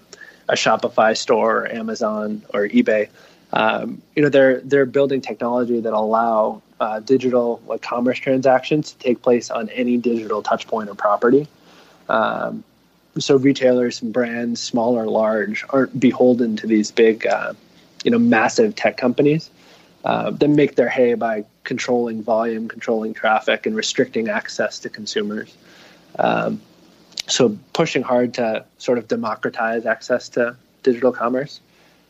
a Shopify store, or Amazon, or eBay. Um, you know, they're they're building technology that allow uh, digital like commerce transactions to take place on any digital touchpoint or property. Um, so retailers and brands, small or large, aren't beholden to these big, uh, you know, massive tech companies uh, that make their hay by controlling volume, controlling traffic, and restricting access to consumers. Um, so pushing hard to sort of democratize access to digital commerce,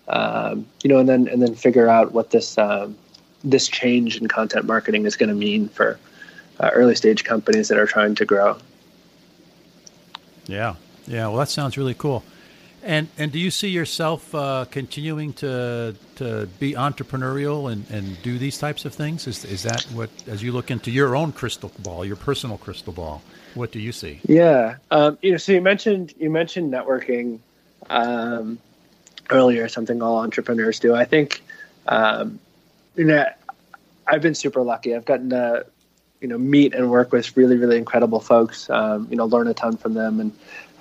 um, you know, and then and then figure out what this um, this change in content marketing is going to mean for uh, early stage companies that are trying to grow. Yeah, yeah. Well, that sounds really cool. And and do you see yourself uh, continuing to to be entrepreneurial and, and do these types of things? Is is that what as you look into your own crystal ball, your personal crystal ball? What do you see? Yeah, um, you know. So you mentioned you mentioned networking um, earlier, something all entrepreneurs do. I think um, you know I've been super lucky. I've gotten to you know meet and work with really really incredible folks. Um, you know, learn a ton from them, and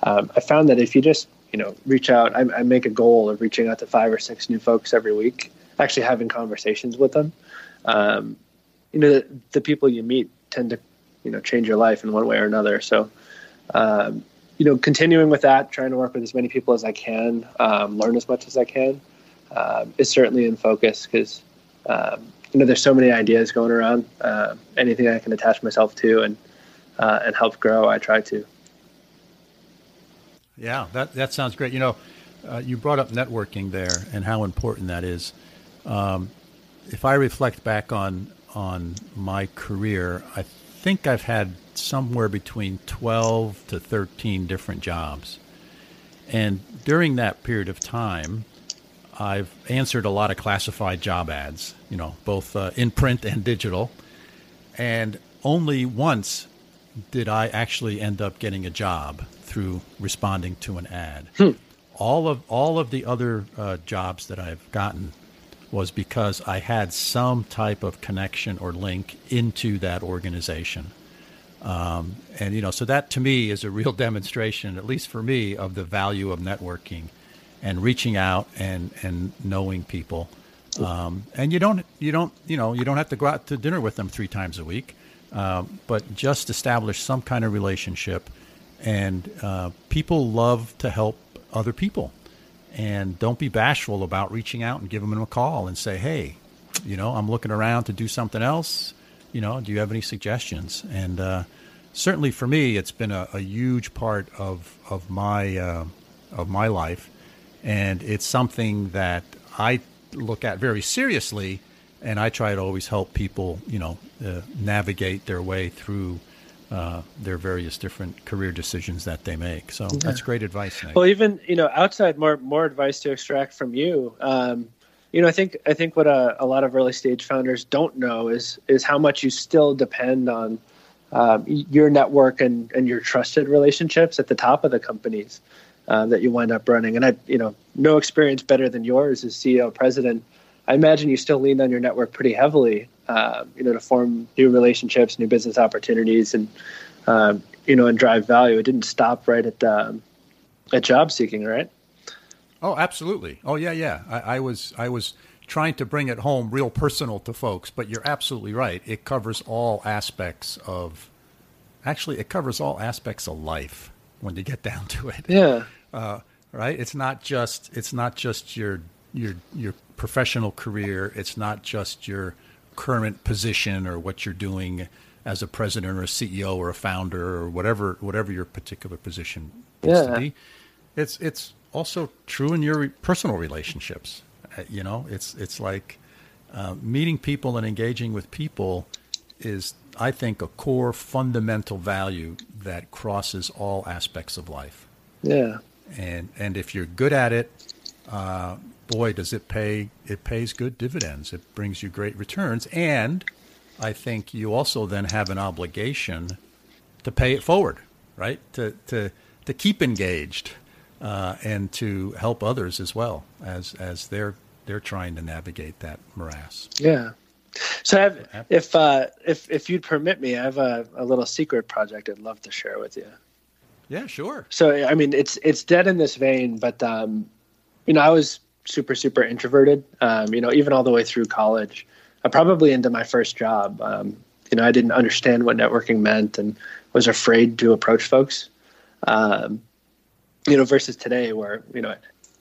um, I found that if you just you know reach out, I, I, make a goal of reaching out to five or six new folks every week. Actually, having conversations with them. Um, you know, the, the, people you meet tend to you know change your life in one way or another. So. Um, you know, continuing with that, trying to work with as many people as I can, um, learn as much as I can, uh, is certainly in focus because um, you know, there's so many ideas going around. Uh, anything I can attach myself to and uh, and help grow, I try to. Yeah, that that sounds great. You know, uh, you brought up networking there and how important that is. Um, if I reflect back on on my career, I think I've had somewhere between 12 to 13 different jobs. And during that period of time, I've answered a lot of classified job ads, you know, both uh, in print and digital. And only once did I actually end up getting a job through responding to an ad. Hmm. All of all of the other uh, jobs that I've gotten was because I had some type of connection or link into that organization. Um, and you know, so that to me is a real demonstration, at least for me, of the value of networking and reaching out and and knowing people. Um, and you don't you don't you know you don't have to go out to dinner with them three times a week, um, but just establish some kind of relationship. And uh, people love to help other people, and don't be bashful about reaching out and giving them a call and say, hey, you know, I'm looking around to do something else. You know, do you have any suggestions? And uh, certainly for me, it's been a, a huge part of of my uh, of my life and it's something that I look at very seriously, and I try to always help people, you know, uh, navigate their way through uh, their various different career decisions that they make. So yeah. that's great advice. Nick. Well, even you know, outside more more advice to extract from you. Um, you know, I think I think what a, a, lot of early stage founders don't know is is how much you still depend on um, your network and and your trusted relationships at the top of the companies uh, that you wind up running. And I, you know, no experience better than yours as CEO president. I imagine you still leaned on your network pretty heavily, uh, you know, to form new relationships, new business opportunities, and uh, you know, and drive value. It didn't stop right at um, at job seeking, right? Oh, absolutely. Oh, yeah, yeah. I, I was I was trying to bring it home real personal to folks, but you're absolutely right. It covers all aspects of. Actually, it covers all aspects of life when you get down to it. Yeah. Uh, right. It's not just it's not just your your your professional career. It's not just your current position or what you're doing as a president or a CEO or a founder or whatever whatever your particular position is yeah. to be. It's it's also true in your personal relationships. Uh, you know, it's it's like uh, meeting people and engaging with people is I think, a core fundamental value that crosses all aspects of life. Yeah. And and if you're good at it, uh, boy, does it pay! It pays good dividends. It brings you great returns, and I think you also then have an obligation to pay it forward, right? To to to keep engaged uh, and to help others as well as as they're they're trying to navigate that morass. Yeah. So, have, if uh, if if you'd permit me, I have a, a little secret project I'd love to share with you. Yeah, sure. So, I mean, it's it's dead in this vein, but um, you know, I was super super introverted. Um, you know, even all the way through college, uh, probably into my first job. Um, you know, I didn't understand what networking meant and was afraid to approach folks. Um, you know, versus today, where you know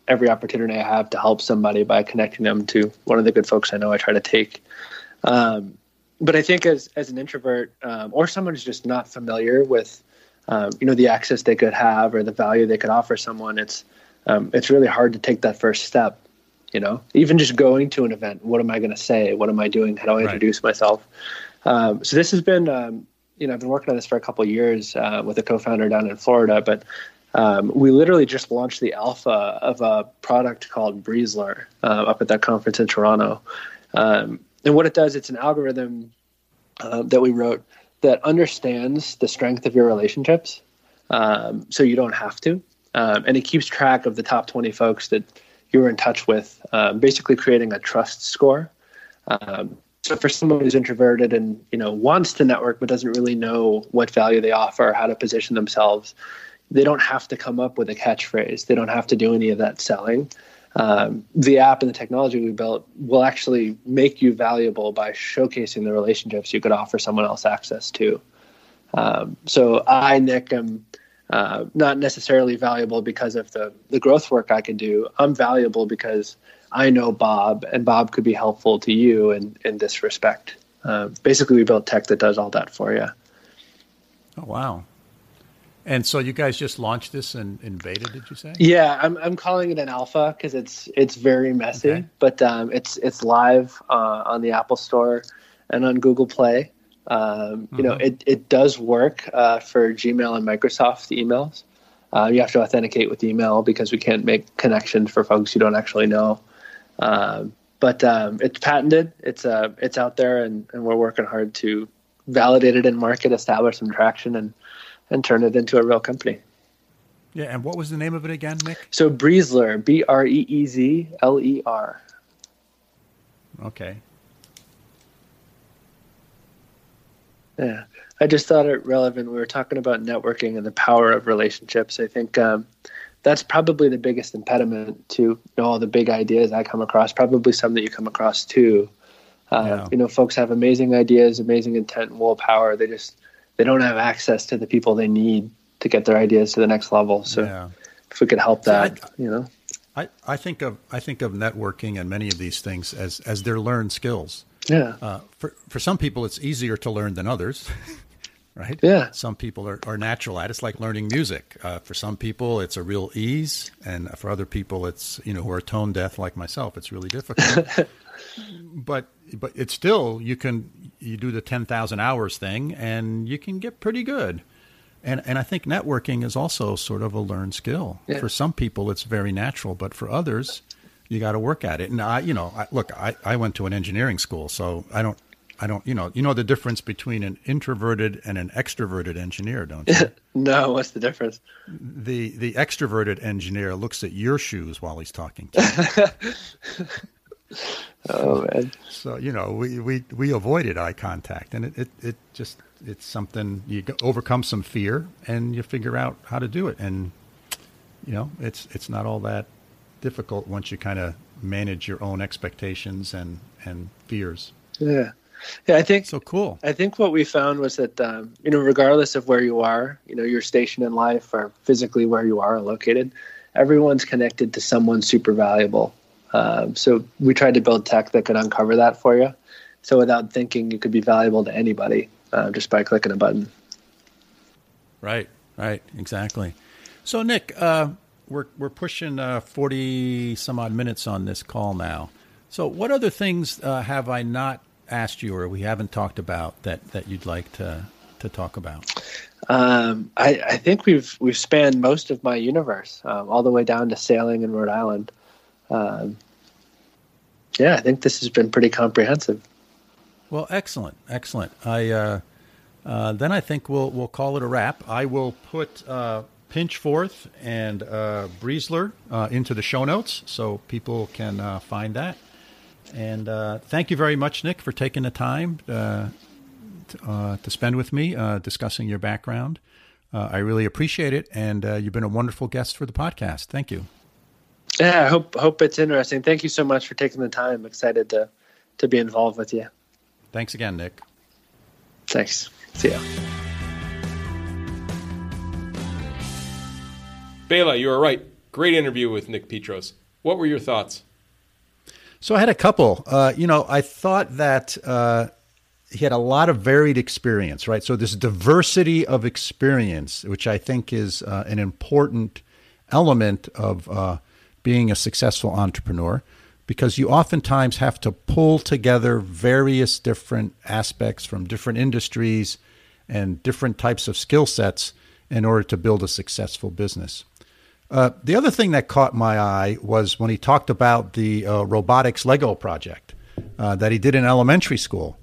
every opportunity I have to help somebody by connecting them to one of the good folks I know, I try to take. Um, but I think as as an introvert um, or someone who's just not familiar with um, you know the access they could have or the value they could offer someone, it's um, it's really hard to take that first step. You know, even just going to an event, what am I going to say? What am I doing? How do I Right. introduce myself? Um, so this has been, um, you know, I've been working on this for a couple of years uh, with a co-founder down in Florida, but um, we literally just launched the alpha of a product called Breezler uh, up at that conference in Toronto. Um, and what it does, it's an algorithm uh, that we wrote that understands the strength of your relationships, um, so you don't have to, um, and it keeps track of the top 20 folks that you're in touch with, um, basically creating a trust score. Um, so for someone who's introverted and you know wants to network but doesn't really know what value they offer, how to position themselves, they don't have to come up with a catchphrase. They don't have to do any of that selling. Um, the app and the technology we built will actually make you valuable by showcasing the relationships you could offer someone else access to. Um, so I, Nick, am uh, not necessarily valuable because of the the growth work I can do. I'm valuable because I know Bob, and Bob could be helpful to you in in this respect. Uh, basically, we built tech that does all that for you. Oh wow! And so you guys just launched this in, in beta, did you say? Yeah, I'm I'm calling it an alpha because it's it's very messy, Okay. but um, it's it's live uh, on the Apple Store and on Google Play. Um, you know, it it does work uh, for Gmail and Microsoft emails. Uh, you have to authenticate with email because we can't make connections for folks you don't actually know. Um, but um, it's patented. It's uh, it's out there, and, and we're working hard to validate it in market, establish some traction, and and turn it into a real company. Yeah. And what was the name of it again, Nick? So Breezler, B R E E Z L E R. Okay. Yeah, I just thought it relevant. We were talking about networking and the power of relationships. I think um, that's probably the biggest impediment to you know, all the big ideas I come across. Probably some that you come across too. Uh, Yeah. You know, folks have amazing ideas, amazing intent, and willpower. They just they don't have access to the people they need to get their ideas to the next level. So Yeah. if we could help So that, I- you know. I, I think of I think of networking and many of these things as as their learned skills. Yeah. Uh, for for some people, it's easier to learn than others, right? Yeah. Some people are, are natural at it. It's like learning music. Uh, for some people, it's a real ease, and for other people, it's you know who are tone deaf like myself. It's really difficult. but but it's still you can you do the ten thousand hours thing, and you can get pretty good. And and I think networking is also sort of a learned skill. Yeah. For some people, it's very natural, but for others, you got to work at it. And I, you know, I, look, I, I went to an engineering school, so I don't, I don't, you know, you know the difference between an introverted and an extroverted engineer, don't you? no, what's the difference? the the extroverted engineer looks at your shoes while he's talking to you. Oh man. so you know we, we we avoided eye contact and it, it, it just it's something you overcome some fear and you figure out how to do it and you know it's it's not all that difficult once you kind of manage your own expectations and and fears Yeah. Yeah, I think so cool I think what we found was that um, you know, regardless of where you are, you know, your station in life or physically where you are located, everyone's connected to someone super valuable. Um, so we tried to build tech that could uncover that for you. So without thinking, you could be valuable to anybody uh, just by clicking a button. Right, right, exactly. So, Nick, uh, we're we're pushing uh, forty some odd minutes on this call now. So, what other things uh, have I not asked you, or we haven't talked about that that you'd like to to talk about? Um, I, I think we've we've spanned most of my universe, um, all the way down to sailing in Rhode Island. Um, yeah, I think this has been pretty comprehensive. Well, excellent, excellent. I uh, uh, then I think we'll we'll call it a wrap. I will put uh, Pinchforth and uh, uh, into the show notes so people can uh, find that. And uh, thank you very much, Nick, for taking the time uh, to, uh, to spend with me uh, discussing your background. Uh, I really appreciate it, and uh, you've been a wonderful guest for the podcast. Thank you. Yeah, I hope hope it's interesting. Thank you so much for taking the time. Excited to to be involved with you. Thanks again, Nick. Thanks. See ya. Bela, you were right. Great interview with Nick Petros. What were your thoughts? So I had a couple. Uh, you know, I thought that uh, he had a lot of varied experience, right? So this diversity of experience, which I think is uh, an important element of uh, being a successful entrepreneur. because you oftentimes have to pull together various different aspects from different industries and different types of skill sets in order to build a successful business. Uh, the other thing that caught my eye was when he talked about the uh, robotics Lego project uh, that he did in elementary school.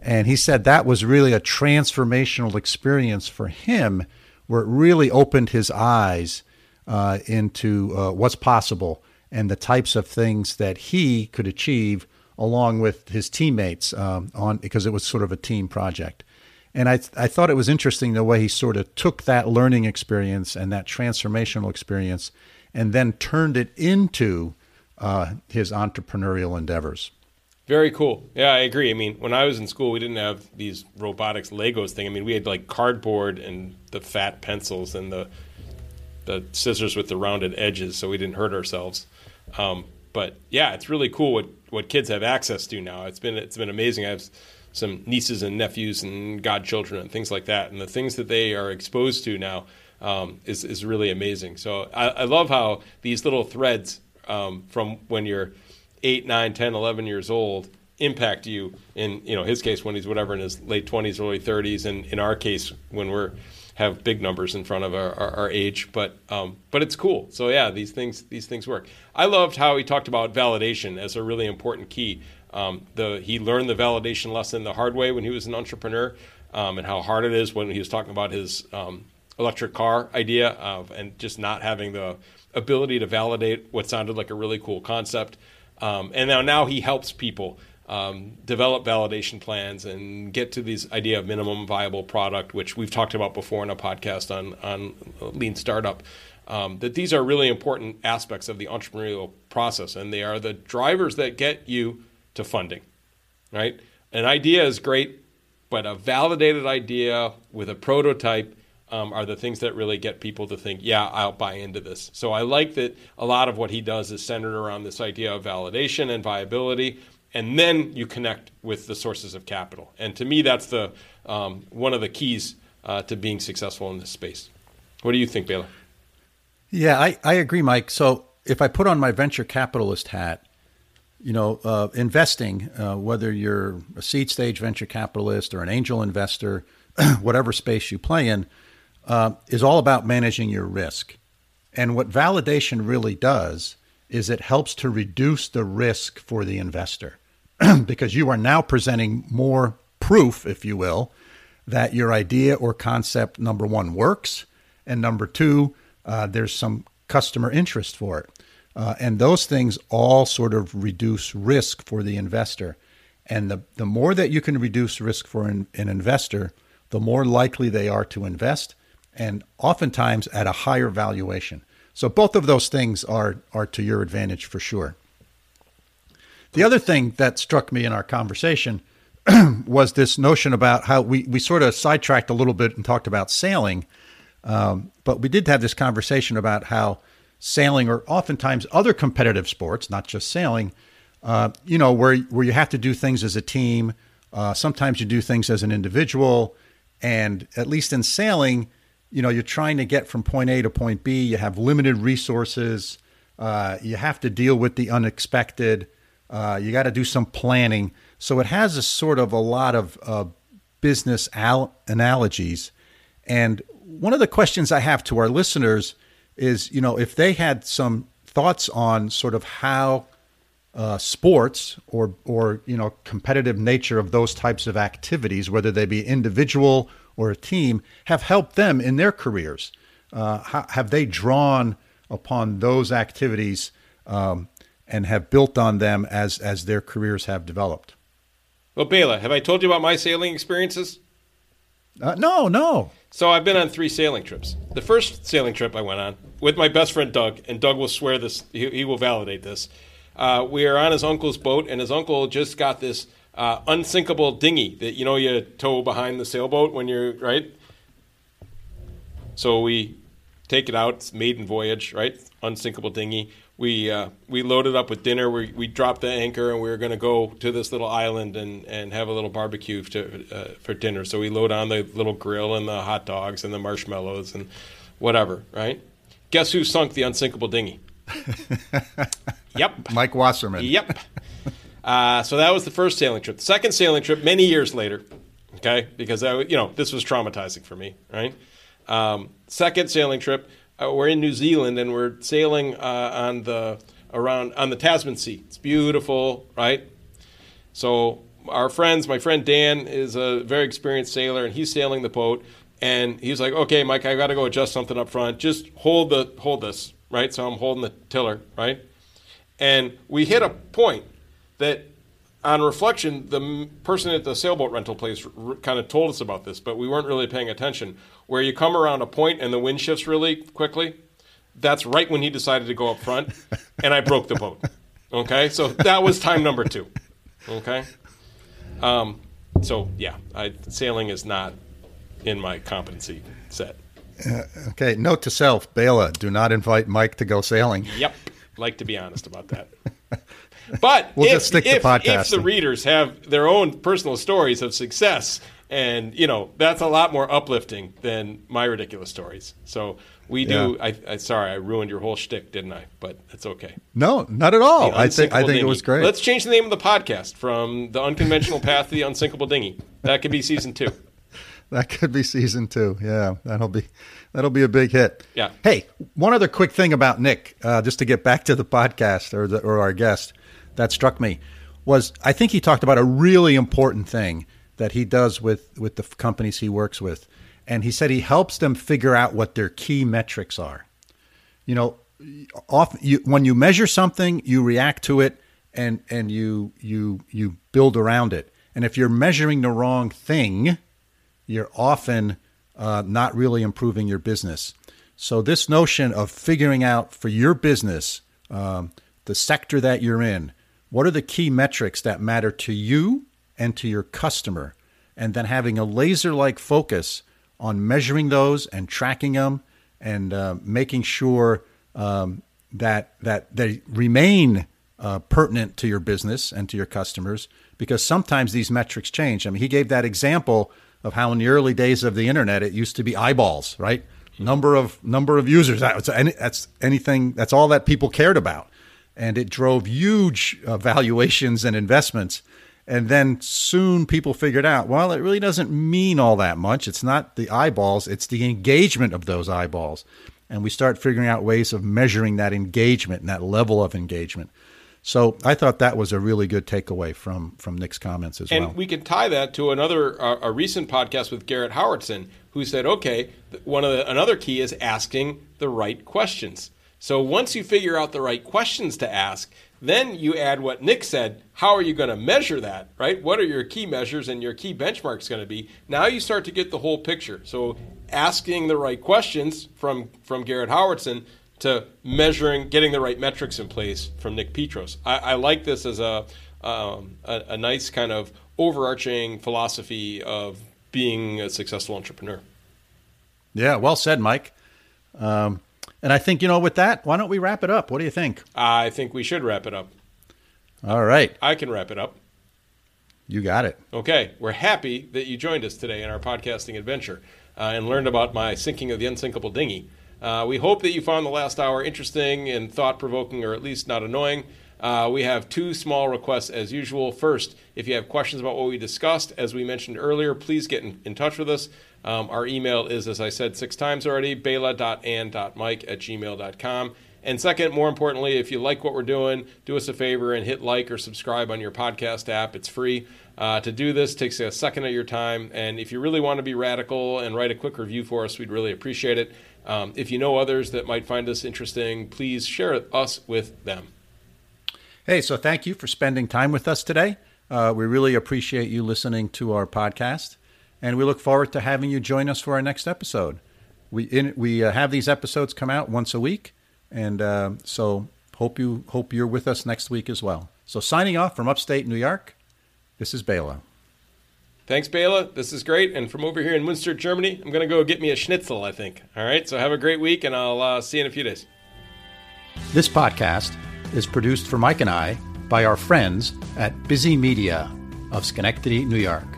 And he said that was really a transformational experience for him, where it really opened his eyes uh, into uh, what's possible and the types of things that he could achieve along with his teammates um, on because it was sort of a team project. And I, I thought it was interesting the way he sort of took that learning experience and that transformational experience and then turned it into uh, his entrepreneurial endeavors. Very cool. Yeah, I agree. I mean, when I was in school, we didn't have these robotics Legos thing. I mean, we had like cardboard and the fat pencils and the the scissors with the rounded edges, so we didn't hurt ourselves. Um, but yeah, it's really cool what what kids have access to now. It's been it's been amazing. I have some nieces and nephews and godchildren and things like that. And the things that they are exposed to now um, is, is really amazing. So I, I love how these little threads um, from when you're 8, 9, 10, 11 years old impact you in you know his case when he's whatever in his late 20s early 30s and in our case when we're have big numbers in front of our, our, our age but um, but it's cool so yeah these things these things work i loved how he talked about validation as a really important key um, the, he learned the validation lesson the hard way when he was an entrepreneur, um, and how hard it is when he was talking about his um, electric car idea of, and just not having the ability to validate what sounded like a really cool concept. Um, and now, now he helps people um, develop validation plans and get to this idea of minimum viable product, which we've talked about before in a podcast on on lean startup. Um, that these are really important aspects of the entrepreneurial process, and they are the drivers that get you to funding, right? An idea is great, but a validated idea with a prototype um, are the things that really get people to think, yeah, I'll buy into this. So I like that a lot of what he does is centered around this idea of validation and viability, and then you connect with the sources of capital. And to me, that's the um, one of the keys uh, to being successful in this space. What do you think, Bela? Yeah, I, I agree, Mike. So if I put on my venture capitalist hat, you know, uh, investing, uh, whether you're a seed stage venture capitalist or an angel investor, whatever space you play in, uh, is all about managing your risk. And what validation really does is it helps to reduce the risk for the investor because you are now presenting more proof, if you will, that your idea or concept, number one, works, and number two, uh, there's some customer interest for it. Uh, and those things all sort of reduce risk for the investor. And the, the more that you can reduce risk for an, an investor, the more likely they are to invest, and oftentimes at a higher valuation. So both of those things are, are to your advantage for sure. The other thing that struck me in our conversation was this notion about how we, we sort of sidetracked a little bit and talked about sailing. Um, but we did have this conversation about how sailing or oftentimes other competitive sports, not just sailing, uh, you know, where where you have to do things as a team. Uh, sometimes you do things as an individual, and at least in sailing, you know, you're trying to get from point A to point B. You have limited resources. Uh, you have to deal with the unexpected. Uh, you got to do some planning. So it has a sort of a lot of business al- analogies. And one of the questions I have to our listeners is you know if they had some thoughts on sort of how uh, sports or or you know competitive nature of those types of activities, whether they be individual or a team, have helped them in their careers. Uh, how, have they drawn upon those activities um, and have built on them as as their careers have developed? Well, Bela, have I told you about my sailing experiences? Uh, no, no. So I've been on three sailing trips. The first sailing trip I went on with my best friend Doug, and Doug will swear this, he, he will validate this. Uh, we are on his uncle's boat, and his uncle just got this uh, unsinkable dinghy that you know you tow behind the sailboat when you're right. So we take it out. Maiden voyage, right? Unsinkable dinghy we uh, we loaded up with dinner. We we dropped the anchor and we were going to go to this little island and, and have a little barbecue to, uh, for dinner. So we load on the little grill and the hot dogs and the marshmallows and whatever. Right? Guess who sunk the unsinkable dinghy? Yep. Mike Wasserman. Yep. Uh, so that was the first sailing trip. The second sailing trip, many years later, okay, because I, you know this was traumatizing for me, right? Um, second sailing trip, uh, we're in New Zealand and we're sailing uh, on the around on the Tasman Sea. It's beautiful, right? So our friends, my friend Dan is a very experienced sailor, and he's sailing the boat. And he's like, "Okay, Mike, I got to go adjust something up front. Just hold the hold this, right?" So I'm holding the tiller, right? And we hit a point that, on reflection, the person at the sailboat rental place r- kind of told us about this, but we weren't really paying attention. Where you come around a point and the wind shifts really quickly, that's right when he decided to go up front, and I broke the boat. Okay, so that was time number two. Okay, um, so yeah, I, sailing is not in my competency set. Okay, note to self, Bela, do not invite Mike to go sailing. Yep, like to be honest about that. But We'll if, just stick to if, if the readers have their own personal stories of success, and you know that's a lot more uplifting than my ridiculous stories. So we do. I, I sorry, I ruined your whole shtick, didn't I? But it's okay. No, not at all. I think I think it was great. Let's change the name of the podcast from the unconventional path to the unsinkable dinghy. That could be season two. That could be season two. Yeah, that'll be that'll be a big hit. Yeah. Hey, one other quick thing about Nick, uh, just to get back to the podcast or the, or our guest, that struck me was I think he talked about a really important thing that he does with with the companies he works with, and he said he helps them figure out what their key metrics are. You know, often you, when you measure something, you react to it, and and you you you build around it. And if you're measuring the wrong thing, you're often uh, not really improving your business. So, this notion of figuring out for your business, um, the sector that you're in, what are the key metrics that matter to you and to your customer, and then having a laser like focus on measuring those and tracking them and uh, making sure um, that, that they remain uh, pertinent to your business and to your customers because sometimes these metrics change. I mean, he gave that example of how in the early days of the internet it used to be eyeballs, right? Number of number of users. That's, any, that's anything. That's all that people cared about, and it drove huge uh, valuations and investments. And then soon people figured out, well, it really doesn't mean all that much. It's not the eyeballs; it's the engagement of those eyeballs. And we start figuring out ways of measuring that engagement and that level of engagement. So I thought that was a really good takeaway from from Nick's comments as And well. And we can tie that to another uh, a recent podcast with Garrett Howardson, who said, okay, one of the, another key is asking the right questions. So once you figure out the right questions to ask, then you add what Nick said. How are you going to measure that? Right? What are your key measures and your key benchmarks going to be? Now you start to get the whole picture. So asking the right questions from from Garrett Howardson to measuring, getting the right metrics in place from Nick Petros. I, I like this as a, um, a a nice kind of overarching philosophy of being a successful entrepreneur. yeah, well said, Mike. Um, and I think you know, with that, why don't we wrap it up? What do you think? I think we should wrap it up. All right, I can wrap it up. you got it. Okay, we're happy that you joined us today in our podcasting adventure uh, and learned about my sinking of the unsinkable dinghy. Uh, we hope that you found the last hour interesting and thought provoking, or at least not annoying. Uh, we have two small requests as usual. First, if you have questions about what we discussed, as we mentioned earlier, please get in, in touch with us. Um, our email is, as I said six times already, bela.and.mike at gmail.com. And second, more importantly, if you like what we're doing, do us a favor and hit like or subscribe on your podcast app. It's free. Uh, to do this takes a second of your time. And if you really want to be radical and write a quick review for us, we'd really appreciate it. Um, if you know others that might find this interesting, please share us with them. Hey, so thank you for spending time with us today. Uh, we really appreciate you listening to our podcast, and we look forward to having you join us for our next episode. We in, we uh, have these episodes come out once a week, and uh, so hope you hope you're with us next week as well. So signing off from upstate New York, this is Bela. Thanks, Bela. This is great. And from over here in Munster, Germany, I'm going to go get me a schnitzel, I think. All right. So have a great week, and I'll uh, see you in a few days. This podcast is produced for Mike and I by our friends at Busy Media of Schenectady, New York.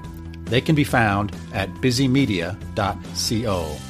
They can be found at busymedia.co.